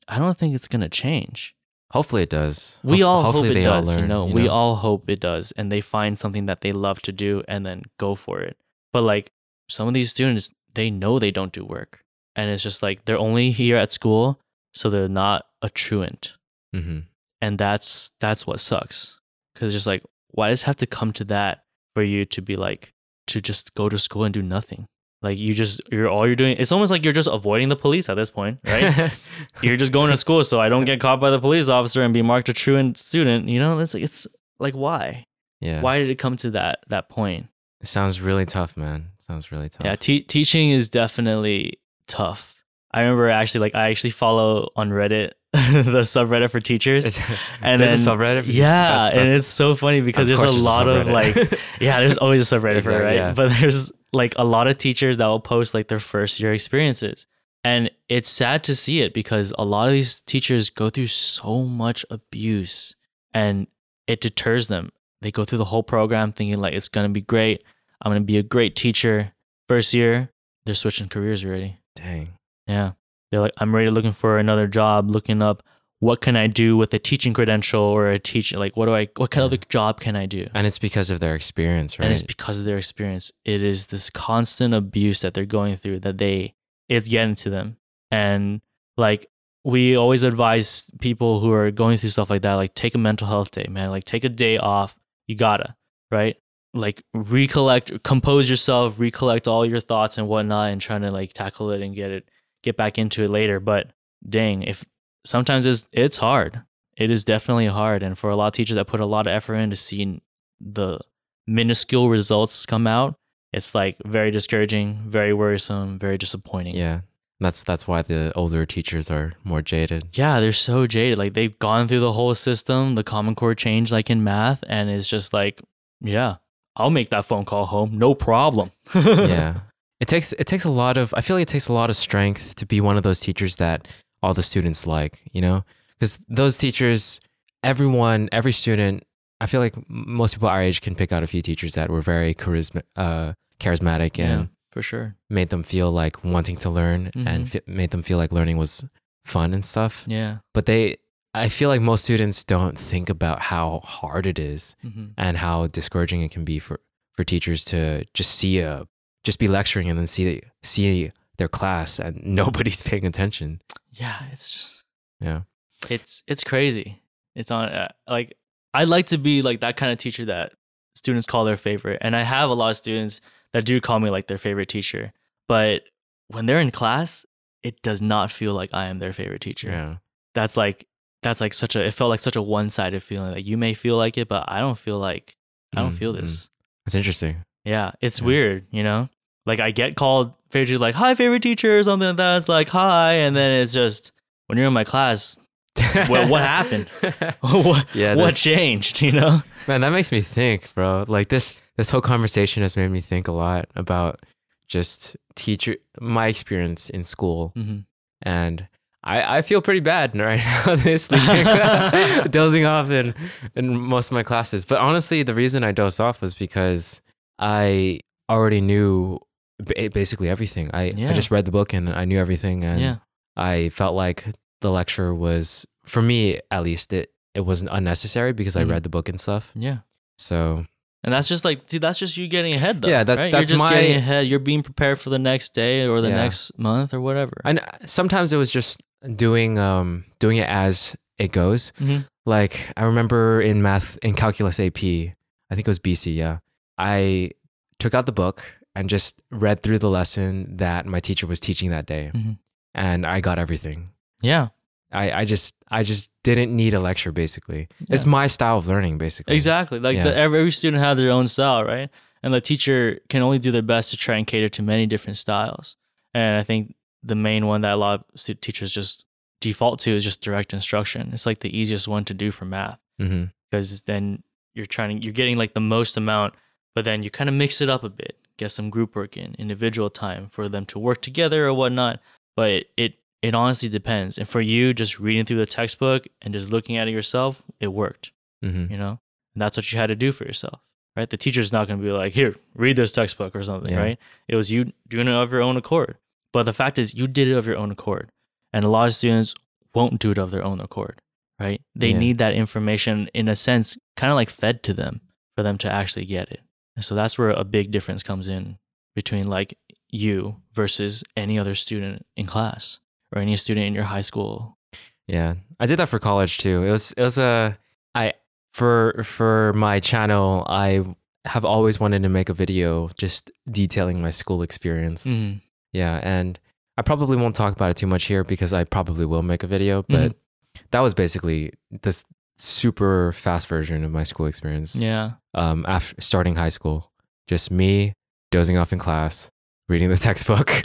I don't think it's gonna change. Hopefully it does. We Hof- all hopefully hope it they does, all learn, you know. we all hope it does, and they find something that they love to do and then go for it. But like some of these students, they know they don't do work, and it's just like they're only here at school, so they're not a truant, hmm and that's that's what sucks. Because it's just like, why does it have to come to that for you to be like to just go to school and do nothing? Like you just you're all you're doing. It's almost like you're just avoiding the police at this point, right? you're just going to school so I don't get caught by the police officer and be marked a truant student. You know, it's like it's like why? yeah. Why did it come to that that point? It sounds really tough, man. Sounds really tough. Yeah, te- teaching is definitely tough. I remember actually like I actually follow on Reddit the subreddit for teachers. And there's then- a subreddit. for- yeah, that's- and it's so funny because there's a lot of like yeah, there's always a subreddit for it, right? yeah. But there's like a lot of teachers that will post like their first year experiences. And it's sad to see it because a lot of these teachers go through so much abuse and it deters them. They go through the whole program thinking like it's going to be great. I'm going to be a great teacher. First year, they're switching careers already. Dang. Yeah. They're like, I'm ready looking for another job, looking up what can I do with a teaching credential or a teaching like what do I what kind of Yeah. other job can I do? And it's because of their experience, right? And it's because of their experience. It is this constant abuse that they're going through that they it's getting to them. And like we always advise people who are going through stuff like that, like take a mental health day, man. Like take a day off. You gotta, right? Like recollect, compose yourself, recollect all your thoughts and whatnot, and trying to like tackle it and get it, get back into it later. But dang, if sometimes it's it's hard. It is definitely hard, and for a lot of teachers that put a lot of effort into seeing the minuscule results come out, it's like very discouraging, very worrisome, very disappointing. yeah. That's that's why the older teachers are more jaded. Yeah, they're so jaded. Like they've gone through the whole system, the common core change like in math, and it's just like, yeah, I'll make that phone call home, no problem. yeah. It takes it takes a lot of I feel like it takes a lot of strength to be one of those teachers that all the students like, you know? Cuz those teachers everyone every student I feel like most people our age can pick out a few teachers that were very charisma uh charismatic yeah, and for sure. made them feel like wanting to learn Mhm. and fi- made them feel like learning was fun and stuff. Yeah. But they I feel like most students don't think about how hard it is hmm and how discouraging it can be for for teachers to just see a just be lecturing and then see see their class and nobody's paying attention. Yeah, it's just Yeah. it's it's crazy. It's on uh, like I like to be like that kind of teacher that students call their favorite, and I have a lot of students that do call me like their favorite teacher. But when they're in class, it does not feel like I am their favorite teacher. Yeah. That's like that's like such a it felt like such a one sided feeling. Like you may feel like it, but I don't feel like I don't Mm, feel mm. this. That's interesting. Yeah, it's Yeah. weird, you know. Like I get called favorite teacher, like hi favorite teacher or something like that. It's like hi, and then it's just when you're in my class, Well, what happened? what Yeah, what changed? You know? Man, that makes me think, bro. Like this this whole conversation has made me think a lot about just teacher my experience in school hmm and I, I feel pretty bad right now sleeping dozing off in in most of my classes but honestly the reason i dozed off was because i already knew basically everything i, Yeah. I just read the book and i knew everything and Yeah. i felt like the lecture was for me at least it it wasn't unnecessary because Mhm. i read the book and stuff Yeah. so And that's just like, dude, that's just you getting ahead, though. Yeah, that's- right? that's You're just my- getting ahead. You're being prepared for the next day or the Yeah. next month or whatever. and sometimes it was just doing um doing it as it goes Mhm. like i remember in math in calculus ap i think it was bc yeah i took out the book and just read through the lesson that my teacher was teaching that day Mhm. and i got everything Yeah. I, I just I just didn't need a lecture basically. It's my style of learning basically. Exactly. Like Yeah. the, every, every student has their own style, right? And the teacher can only do their best to try and cater to many different styles. And I think the main one that a lot of teachers just default to is just direct instruction. It's like the easiest one to do for math because then you're trying to, you're getting like the most amount, but then you kind of mix it up a bit. get some group work in, individual time for them to work together or whatnot. But it, it it honestly depends. And for you, just reading through the textbook and just looking at it yourself, it worked. hmm You know, and that's what you had to do for yourself, right? The teacher's not going to be like, "Here, read this textbook" or something, Yeah. right? It was you doing it of your own accord. But the fact is, you did it of your own accord, and a lot of students won't do it of their own accord, right? They Yeah. need that information in a sense, kind of like fed to them for them to actually get it. And so that's where a big difference comes in between like you versus any other student in class or any student in your high school. Yeah, I did that for college too. It was it was a I for for my channel. I have always wanted to make a video just detailing my school experience. Mhm. Yeah, and I probably won't talk about it too much here because I probably will make a video. But that was basically this super fast version of my school experience. Yeah. Um, after starting high school, just me dozing off in class, reading the textbook,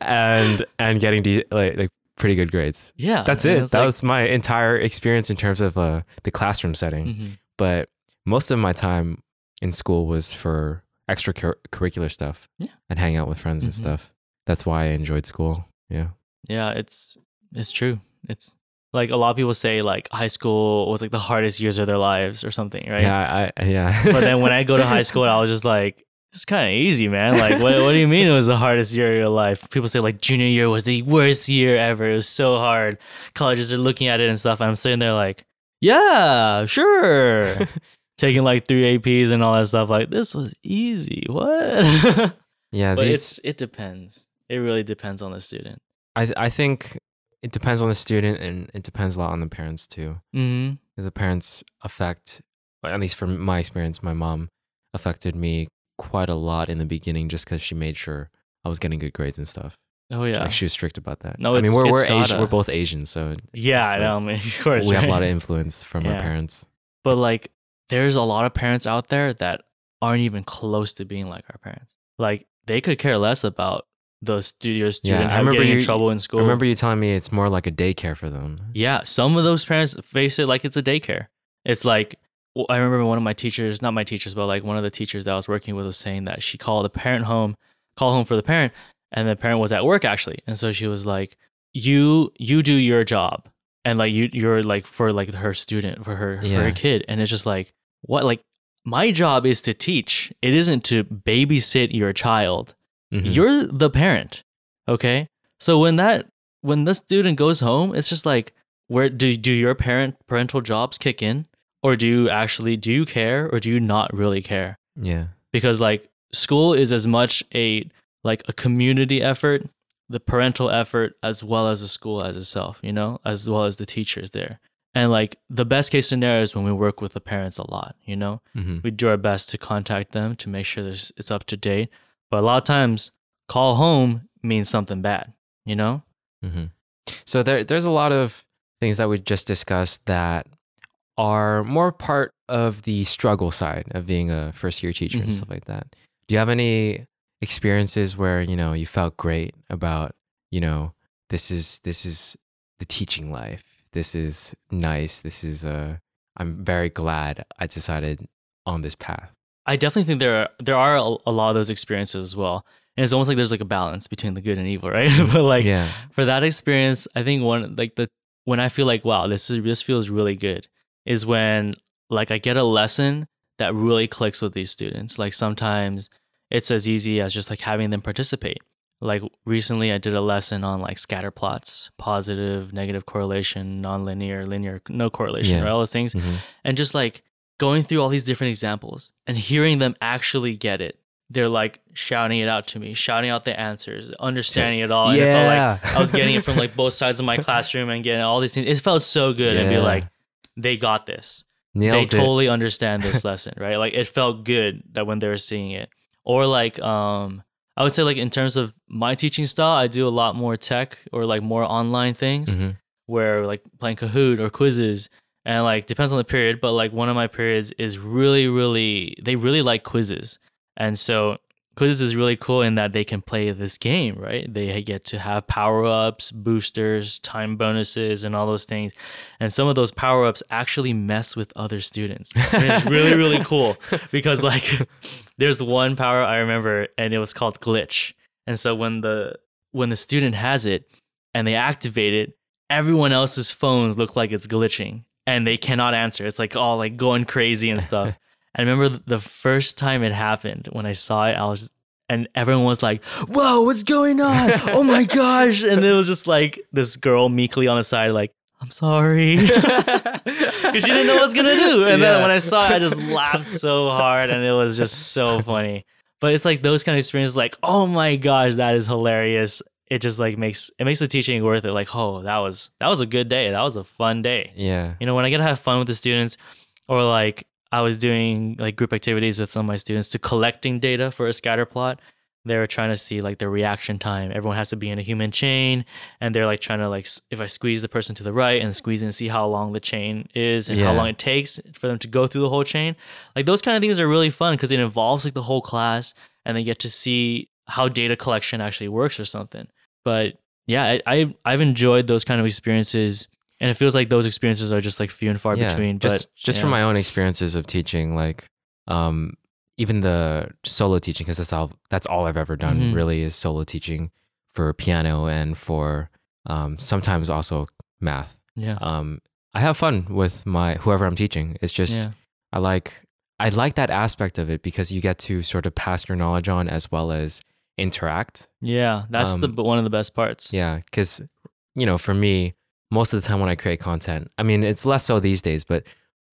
and and getting de- like like pretty good grades. Yeah. That's it. That like- was my entire experience in terms of uh, the classroom setting. Mhm. But most of my time in school was for extracurricular stuff Yeah. and hang out with friends and Mhm. stuff. That's why I enjoyed school. Yeah. Yeah, it's it's true. It's like a lot of people say like high school was like the hardest years of their lives or something, right? Yeah. I, yeah. But then when I go to high school, I was just like, it's kind of easy, man. Like, what, what do you mean it was the hardest year of your life? People say like junior year was the worst year ever. It was so hard. Colleges are looking at it and stuff. And I'm sitting there like, yeah, sure. Taking like three APs and all that stuff. Like, this was easy. What? yeah. but These, it's it depends. It really depends on the student. I, I think it depends on the student and it depends a lot on the parents too. Mm-hmm. The parents affect, at least from my experience, my mom affected me quite a lot in the beginning just because she made sure I was getting good grades and stuff. Oh yeah. Like she was strict about that. No, I mean we're we're Asian, we're both Asian, so Yeah, I know. I mean, of course, we have a lot of influence from our parents. But like, there's a lot of parents out there that aren't even close to being like our parents. Like, they could care less about the studio student I remember getting in trouble in school. I remember you telling me it's more like a daycare for them. Yeah, some of those parents face it like it's a daycare. It's like well, I remember one of my teachers, not my teachers, but like one of the teachers that I was working with was saying that she called the parent home, call home for the parent, and the parent was at work actually, and so she was like, "You you do your job, and like you you're like for like her student for her for her kid," and it's just like what like my job is to teach. It isn't to babysit your child Mhm. you're the parent okay so when that when the student goes home it's just like where do do your parent parental jobs kick in or do you actually do you care or do you not really care yeah. because like school is as much a like a community effort the parental effort as well as the school as itself you know as well as the teachers there and like the best case scenario is when we work with the parents a lot you know hmm we do our best to contact them to make sure there's, it's up to date. But a lot of times, call home means something bad, you know? hmm So there, there's a lot of things that we just discussed that are more part of the struggle side of being a first year teacher and Mhm. stuff like that. Do you have any experiences where you know you felt great about you know this is this is the teaching life. This is nice. This is uh I'm very glad I decided on this path. I definitely think there are, there are a, a lot of those experiences as well. And it's almost like there's like a balance between the good and evil, right? but like yeah. for that experience, I think one like the when I feel like wow, this is this feels really good is when like I get a lesson that really clicks with these students. Like sometimes it's as easy as just like having them participate. Like recently I did a lesson on like scatter plots, positive, negative correlation, nonlinear, linear, no correlation, Yeah. right? All those things. Mhm. And just like going through all these different examples and hearing them actually get it. They're like shouting it out to me, shouting out the answers, understanding it all. And it felt like I was getting it from like both sides of my classroom and getting all these things. It felt so good and be like, they got this. Nailed they it. totally understand this lesson, right? Like it felt good that when they were seeing it. Or like um I would say like in terms of my teaching style, I do a lot more tech or like more online things Mhm. where like playing Kahoot or Quizizz and like depends on the period, but like one of my periods is really, really they really like Quizizz. And so Quizizz is really cool in that they can play this game, right? They get to have power ups, boosters, time bonuses, and all those things. And some of those power ups actually mess with other students. And it's really, really cool because, like, there's one power I remember, and it was called glitch. And so when the when the student has it and they activate it, everyone else's phones look like it's glitching and they cannot answer. It's like all like going crazy and stuff. I remember the first time it happened when I saw it, I was, and everyone was like, "Whoa, what's going on? Oh my gosh!" And it was just like this girl meekly on the side, like, "I'm sorry," because she didn't know what's gonna do. And Yeah. then when I saw it, I just laughed so hard, and it was just so funny. But it's like those kind of experiences, like, "Oh my gosh, that is hilarious." It just like makes it makes the teaching worth it. Like, oh, that was that was a good day. That was a fun day. Yeah. You know, when I get to have fun with the students, or like I was doing like group activities with some of my students to collecting data for a scatter plot. They were trying to see like their reaction time. Everyone has to be in a human chain, and they're like trying to like if I squeeze the person to the right and squeeze and see how long the chain is and how long it takes for them to go through the whole chain. Like those kind of things are really fun because it involves like the whole class, and they get to see how data collection actually works or something. But yeah, I, I I've enjoyed those kind of experiences, and it feels like those experiences are just like few and far yeah. between. Just but just yeah. from my own experiences of teaching, like um even the solo teaching, because that's all that's all I've ever done Mhm. really is solo teaching for piano and for um sometimes also math. yeah, Um I have fun with my whoever I'm teaching. It's just yeah, I like I like that aspect of it because you get to sort of pass your knowledge on as well as interact. yeah. That's um, the one of the best parts. Yeah, because you know, for me, most of the time when I create content, I mean, it's less so these days, but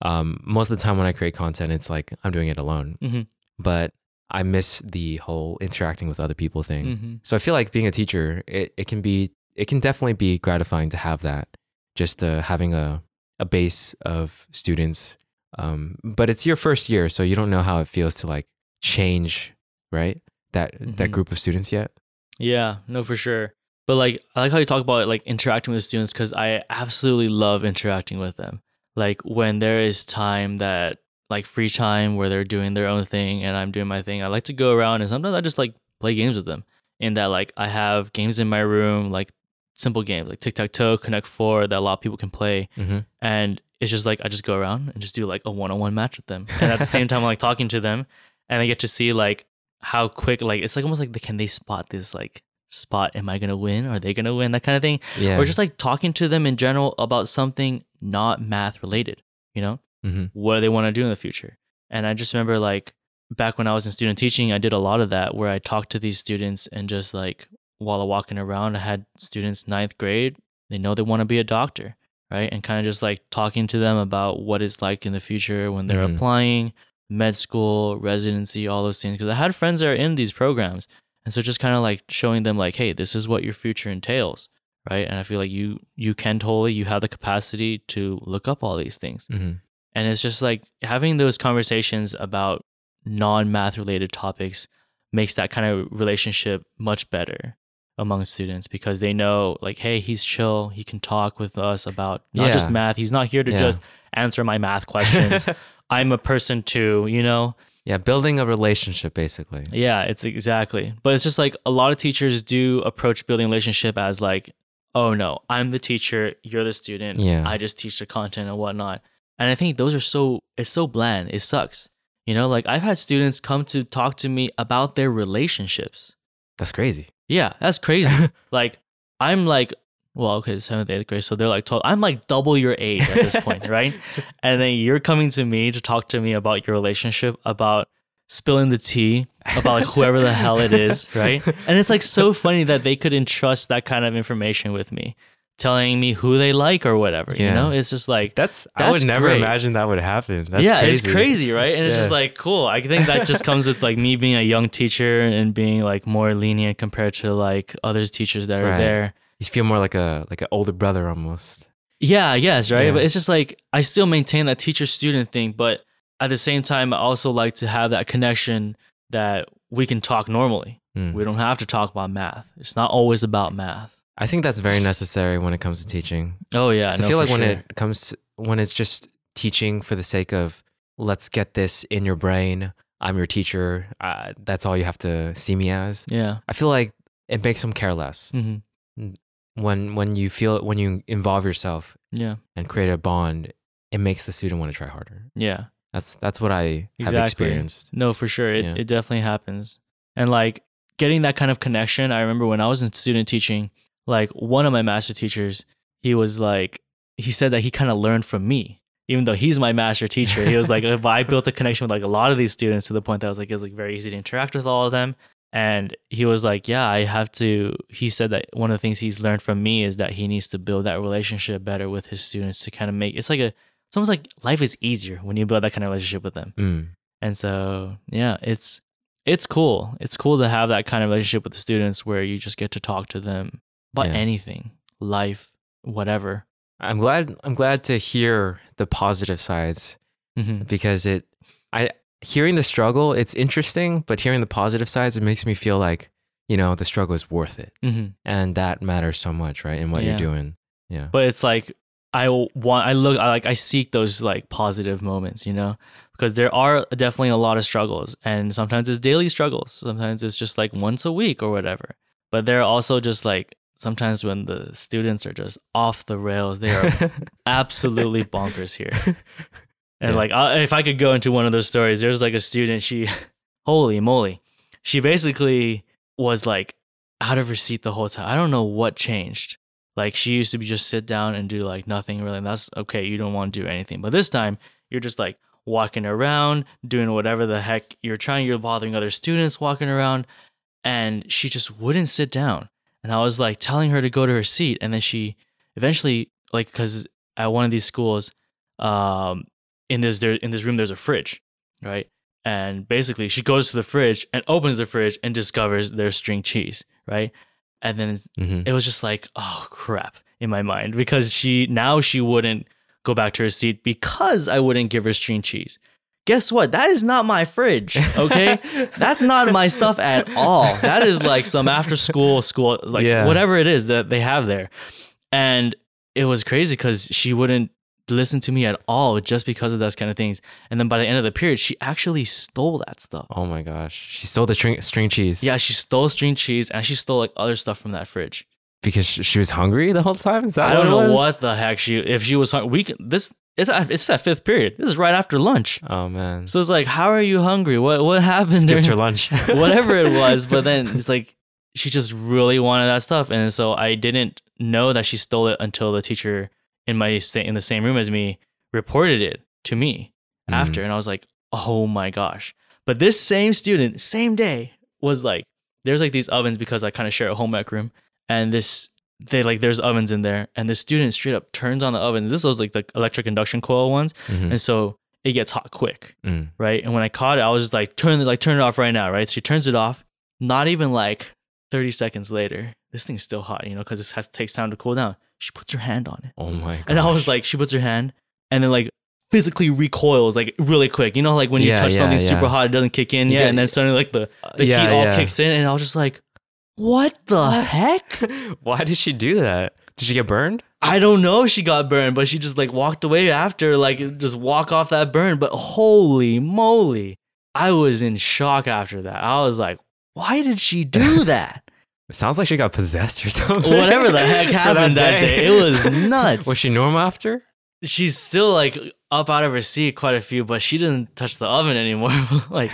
um, most of the time when I create content, it's like I'm doing it alone. Mhm. But I miss the whole interacting with other people thing. hmm So I feel like being a teacher, it, it can be, it can definitely be gratifying to have that, just uh, having a a base of students. Um, but it's your first year, so you don't know how it feels to like change, right? That that Mhm. group of students yet. Yeah, no, for sure. But like, I like how you talk about like interacting with students because I absolutely love interacting with them. Like when there is time that like free time where they're doing their own thing and I'm doing my thing, I like to go around and sometimes I just like play games with them. In that like I have games in my room, like simple games like tic tac toe, Connect Four that a lot of people can play, Mm-hmm. and it's just like I just go around and just do like a one on one match with them, and at the same time I'm like talking to them, and I get to see like how quick like it's like almost like the, can they spot this like spot? Am I gonna win? Are they gonna win? That kind of thing, Yeah. or just like talking to them in general about something not math related. You know, mm-hmm. what do they want to do in the future? And I just remember like back when I was in student teaching, I did a lot of that where I talked to these students and just like while I'm walking around, I had students ninth grade, they know they want to be a doctor, right? And kind of just like talking to them about what it's like in the future when they're Mhm. applying, med school, residency, all those things. Because I had friends that are in these programs. And so just kind of like showing them like, hey, this is what your future entails, right? And I feel like you you can totally, you have the capacity to look up all these things. Mm-hmm. And it's just like having those conversations about non math related topics makes that kind of relationship much better among students because they know, like, hey, he's chill. He can talk with us about not just math. He's not here to Yeah. just answer my math questions. I'm a person too, you know? yeah, building a relationship basically. Yeah, it's exactly. But it's just like a lot of teachers do approach building a relationship as like, oh no, I'm the teacher, you're the student. Yeah. I just teach the content and whatnot. And I think those are so it's so bland. It sucks. You know, like I've had students come to talk to me about their relationships. That's crazy. Yeah, that's crazy. like I'm like, well, okay, seventh, eighth grade. So they're like, 12, I'm like double your age at this point, right? And then you're coming to me to talk to me about your relationship, about spilling the tea, about like whoever the hell it is, right? And it's like so funny that they could entrust that kind of information with me, telling me who they like or whatever. You know, it's just like That's, I would never great. imagine that would happen. That's yeah, crazy. it's crazy, right? And it's just like cool. I think that just comes with like me being a young teacher and being like more lenient compared to like others teachers that are Right. there. You feel more like a like an older brother almost. Yeah, yes, right. Yeah. But it's just like I still maintain that teacher student thing, but at the same time, I also like to have that connection that we can talk normally. Mm. We don't have to talk about math. It's not always about math. I think that's very necessary when it comes to teaching. Oh yeah, no, I feel like when sure. it comes to, when it's just teaching for the sake of let's get this in your brain, I'm your teacher. Uh, that's all you have to see me as. Yeah. I feel like it makes them care less hmm when when you feel when you involve yourself Yeah. and create a bond. It makes the student want to try harder. Yeah. That's that's what I have experienced. No, for sure. It, Yeah. it definitely happens. And like getting that kind of connection, I remember when I was in student teaching, like one of my master teachers, he was like, he said that he kind of learned from me. Even though he's my master teacher, he was like, "But I built a connection with like a lot of these students to the point that I was like, it was like very easy to interact with all of them. And he was like, yeah, I have to. He said that one of the things he's learned from me is that he needs to build that relationship better with his students to kind of make it's like a, it's almost like life is easier when you build that kind of relationship with them. Mm. And so, yeah, it's it's cool. It's cool to have that kind of relationship with the students where you just get to talk to them about Yeah. anything, life, whatever. I'm glad I'm glad to hear the positive sides hmm because it I hearing the struggle, it's interesting, but hearing the positive sides, it makes me feel like, you know, the struggle is worth it. hmm And that matters so much, right? In what Yeah. you're doing. Yeah. But it's like I want, I look, I like, I seek those like positive moments, you know, because there are definitely a lot of struggles, and sometimes it's daily struggles. Sometimes it's just like once a week or whatever. But there are also just like sometimes when the students are just off the rails, they are absolutely bonkers here. And Yeah. like, I, if I could go into one of those stories, there's like a student. She, holy moly, she basically was like out of her seat the whole time. I don't know what changed. Like she used to be just sit down and do like nothing really. And that's okay. You don't want to do anything. But this time you're just like walking around, doing whatever the heck you're trying. You're bothering other students walking around, and she just wouldn't sit down. And I was like telling her to go to her seat, and then she eventually like because at one of these schools, um, in this there in this room there's a fridge, right? And basically she goes to the fridge and opens the fridge and discovers there's string cheese, right? And then hmm it was just like, oh crap in my mind because she now she wouldn't go back to her seat because I wouldn't give her string cheese. Guess what? That is not my fridge. Okay. That's not my stuff at all. That is like some after school school like Yeah. whatever it is that they have there. And it was crazy because she wouldn't listen to me at all just because of those kind of things. And then by the end of the period, she actually stole that stuff. Oh my gosh. She stole the string, string cheese. Yeah, she stole string cheese and she stole like other stuff from that fridge. Because she was hungry the whole time? Is that I don't know what the heck she if she was hungry. We can, this it's at, it's that fifth period. This is right after lunch. Oh man. So it's like, how are you hungry? What what happened? Skipped during- her lunch. whatever it was. But then it's like she just really wanted that stuff, and so I didn't know that she stole it until the teacher in my in the same room as me reported it to me Mm. after, and I was like, oh my gosh. But this same student, same day, was like, there's like these ovens because I kind of share a home ec room, and this they like there's ovens in there, and the student straight up turns on the ovens. This was like the electric induction coil ones, Mhm. and so it gets hot quick Mm. right? And when I caught it, I was just like, turn it, like turn it off right now, right? So she turns it off. Not even like 30 seconds later, this thing's still hot, you know, because it has takes time to cool down. She puts her hand on it, Oh my god. and I was like, she puts her hand, and then like physically recoils like really quick. You know, like when you Yeah, touch yeah, something yeah. super hot, it doesn't kick in yet, get- and then suddenly like the the yeah, heat all yeah. kicks in, and I was just like, what the heck? Why did she do that? Did she get burned? I don't know if she got burned, but she just like walked away after, like just walk off that burn. But holy moly, I was in shock after that. I was like, why did she do that? It sounds like she got possessed or something. Whatever the heck happened that day, it was nuts. Was she normal after? She's still like up out of her seat quite a few, but she didn't touch the oven anymore. like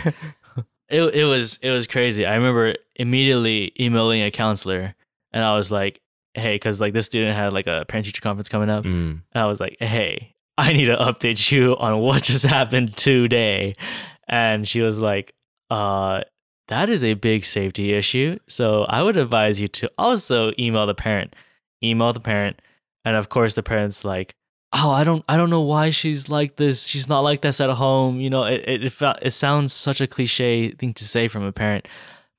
it, it was it was crazy. I remember immediately emailing a counselor, and I was like, hey, because like this student had like a parent teacher conference coming up. Mm. And I was like, hey, I need to update you on what just happened today. And she was like, uh, that is a big safety issue. So I would advise you to also email the parent. Email the parent. And of course the parent's like, oh, I don't I don't know why she's like this. She's not like this at home. You know, it it, it, felt, it sounds such a cliche thing to say from a parent,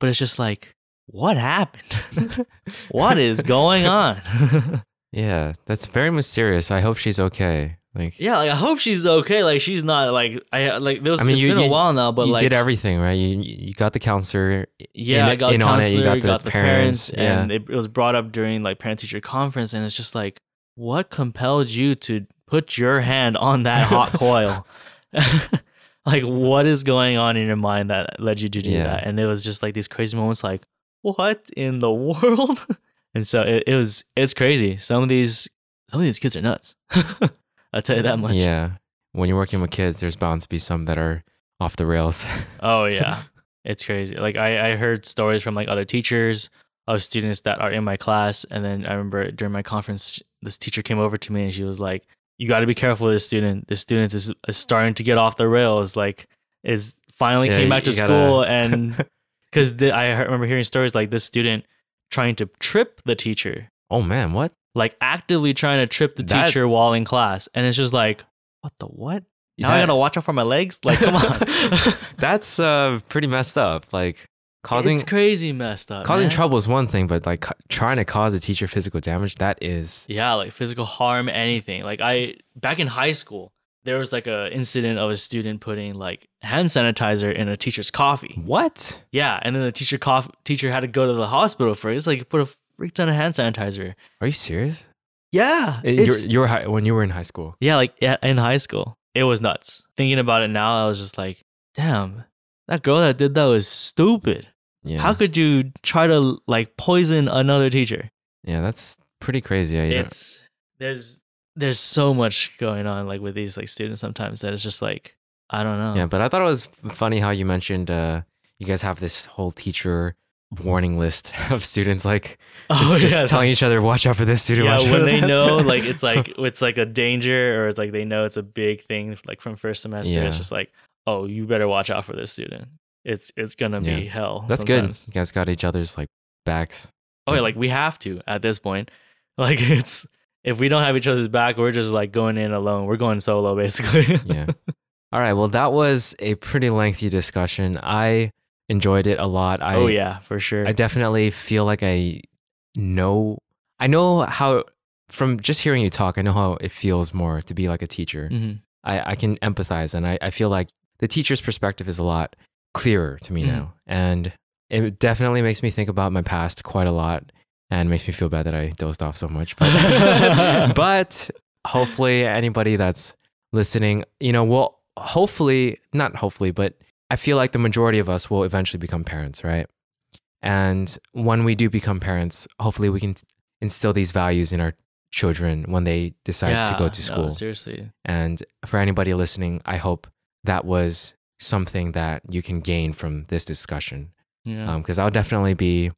but it's just like, what happened? what is going on? Yeah, that's very mysterious. I hope she's okay. Like, Yeah, like I hope she's okay. Like she's not like I like there was, I mean, it's you- been a while now, but you like did everything, right? You you got the counselor. yeah, in- I got in on it, you counselor, got got the the, parents, parents, and it, it was brought up during like parent teacher conference, and it's just like, what compelled you to put your hand on that hot coil? like what is going on in your mind that led you to do Yeah. that? And it was just like these crazy moments like, what in the world? and so it, it was it's crazy. Some of these some of these kids are nuts. I'll tell you that much. Yeah. When you're working with kids, there's bound to be some that are off the rails. Oh yeah. it's crazy. Like I, I heard stories from like other teachers of students that are in my class. And then I remember during my conference, this teacher came over to me and she was like, You gotta be careful with this student. This student is, is starting to get off the rails. Like is finally Yeah, came back to you gotta- school and because I remember hearing stories like this student trying to trip the teacher, oh man, what? Like actively trying to trip the That- teacher while in class. And it's just like, what the what? Now I gotta watch out for my legs? Like, come on. That's uh pretty messed up. Like causing it's crazy messed up. causing man. trouble is one thing, but like trying to cause a teacher physical damage, that is Yeah, like physical harm, anything. Like I back in high school, there was like a incident of a student putting like hand sanitizer in a teacher's coffee. what? Yeah, and then the teacher cough teacher had to go to the hospital for it. It's like put a freak ton of hand sanitizer. Are you serious? Yeah, it's- you're high, when you were in high school. yeah, like yeah, in high school, it was nuts. Thinking about it now, I was just like, damn, that girl that did that was stupid. Yeah. How could you try to like poison another teacher? yeah, that's pretty crazy. Yeah, you it's there's there's so much going on like with these like students sometimes that it's just like I don't know. Yeah, but I thought it was funny how you mentioned uh, you guys have this whole teacher warning list of students, like oh, just, just telling each other, "Watch out for this student." Oh, yeah, when they know like it's like it's like a danger or it's like they know it's a big thing like from first semester. It's just like, oh, you better watch out for this student. It's it's gonna be hell. that's sometimes. good. You guys got each other's like backs. Oh yeah, like we have to at this point. Like it's if we don't have each other's back, we're just like going in alone. We're going solo basically. Yeah. All right. Well, that was a pretty lengthy discussion. I enjoyed it a lot. I oh yeah, for sure. I definitely feel like I know I know how from just hearing you talk, I know how it feels more to be like a teacher. Mhm. I, I can empathize and I, I feel like the teacher's perspective is a lot clearer to me Mhm. now. And it definitely makes me think about my past quite a lot and makes me feel bad that I dozed off so much. But, but hopefully anybody that's listening, you know, will hopefully, not hopefully, but I feel like the majority of us will eventually become parents, right? And when we do become parents, hopefully we can instill these values in our children when they decide to go Yeah, to no, school. seriously. And for anybody listening, I hope that was something that you can gain from this discussion. Yeah. Because I'll definitely be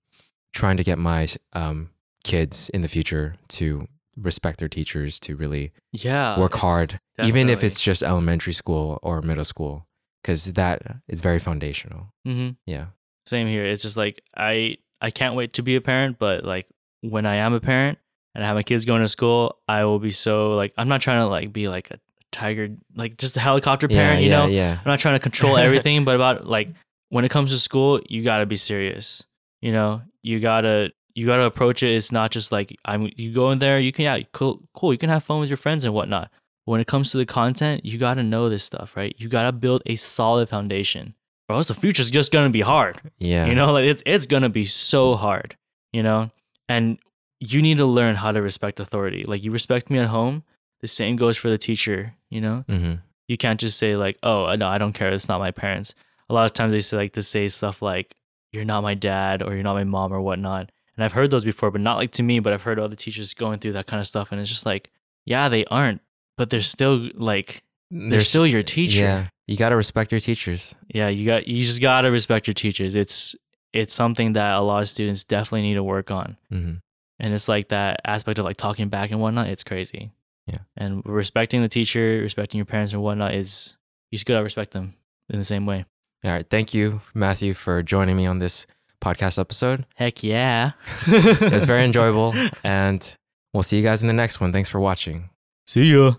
trying to get my um, kids in the future to respect their teachers, to really yeah. work hard, even if it's just elementary school or middle school, because that is very foundational. Mm-hmm. Yeah. Same here. It's just like I I can't wait to be a parent, but like when I am a parent and I have my kids going to school, I will be so like I'm not trying to like be like a tiger, like just a helicopter parent, yeah, you yeah, know. Yeah. I'm not trying to control everything, but about like when it comes to school, you got to be serious. You know, you gotta you gotta approach it. It's not just like I'm. You go in there, you can yeah, cool, cool. You can have fun with your friends and whatnot. When it comes to the content, you gotta know this stuff, right? You gotta build a solid foundation, or else the future's just gonna be hard. Yeah. You know, like it's it's gonna be so hard. You know, and you need to learn how to respect authority. Like you respect me at home, the same goes for the teacher. You know, hmm you can't just say like, "Oh, no, I don't care. It's not my parents." A lot of times they say like to say stuff like, "You're not my dad" or "You're not my mom" or whatnot. And I've heard those before, but not like to me. But I've heard other teachers going through that kind of stuff, and it's just like, yeah, they aren't, but they're still like, they're still your teacher. Yeah. You got to respect your teachers. Yeah, you got you just gotta respect your teachers. It's it's something that a lot of students definitely need to work on, hmm and it's like that aspect of like talking back and whatnot. It's crazy. Yeah. and respecting the teacher, respecting your parents and whatnot is you just gotta respect them in the same way. All right. Thank you, Matthew, for joining me on this podcast episode. Heck yeah. it's very enjoyable. And we'll see you guys in the next one. Thanks for watching. See ya.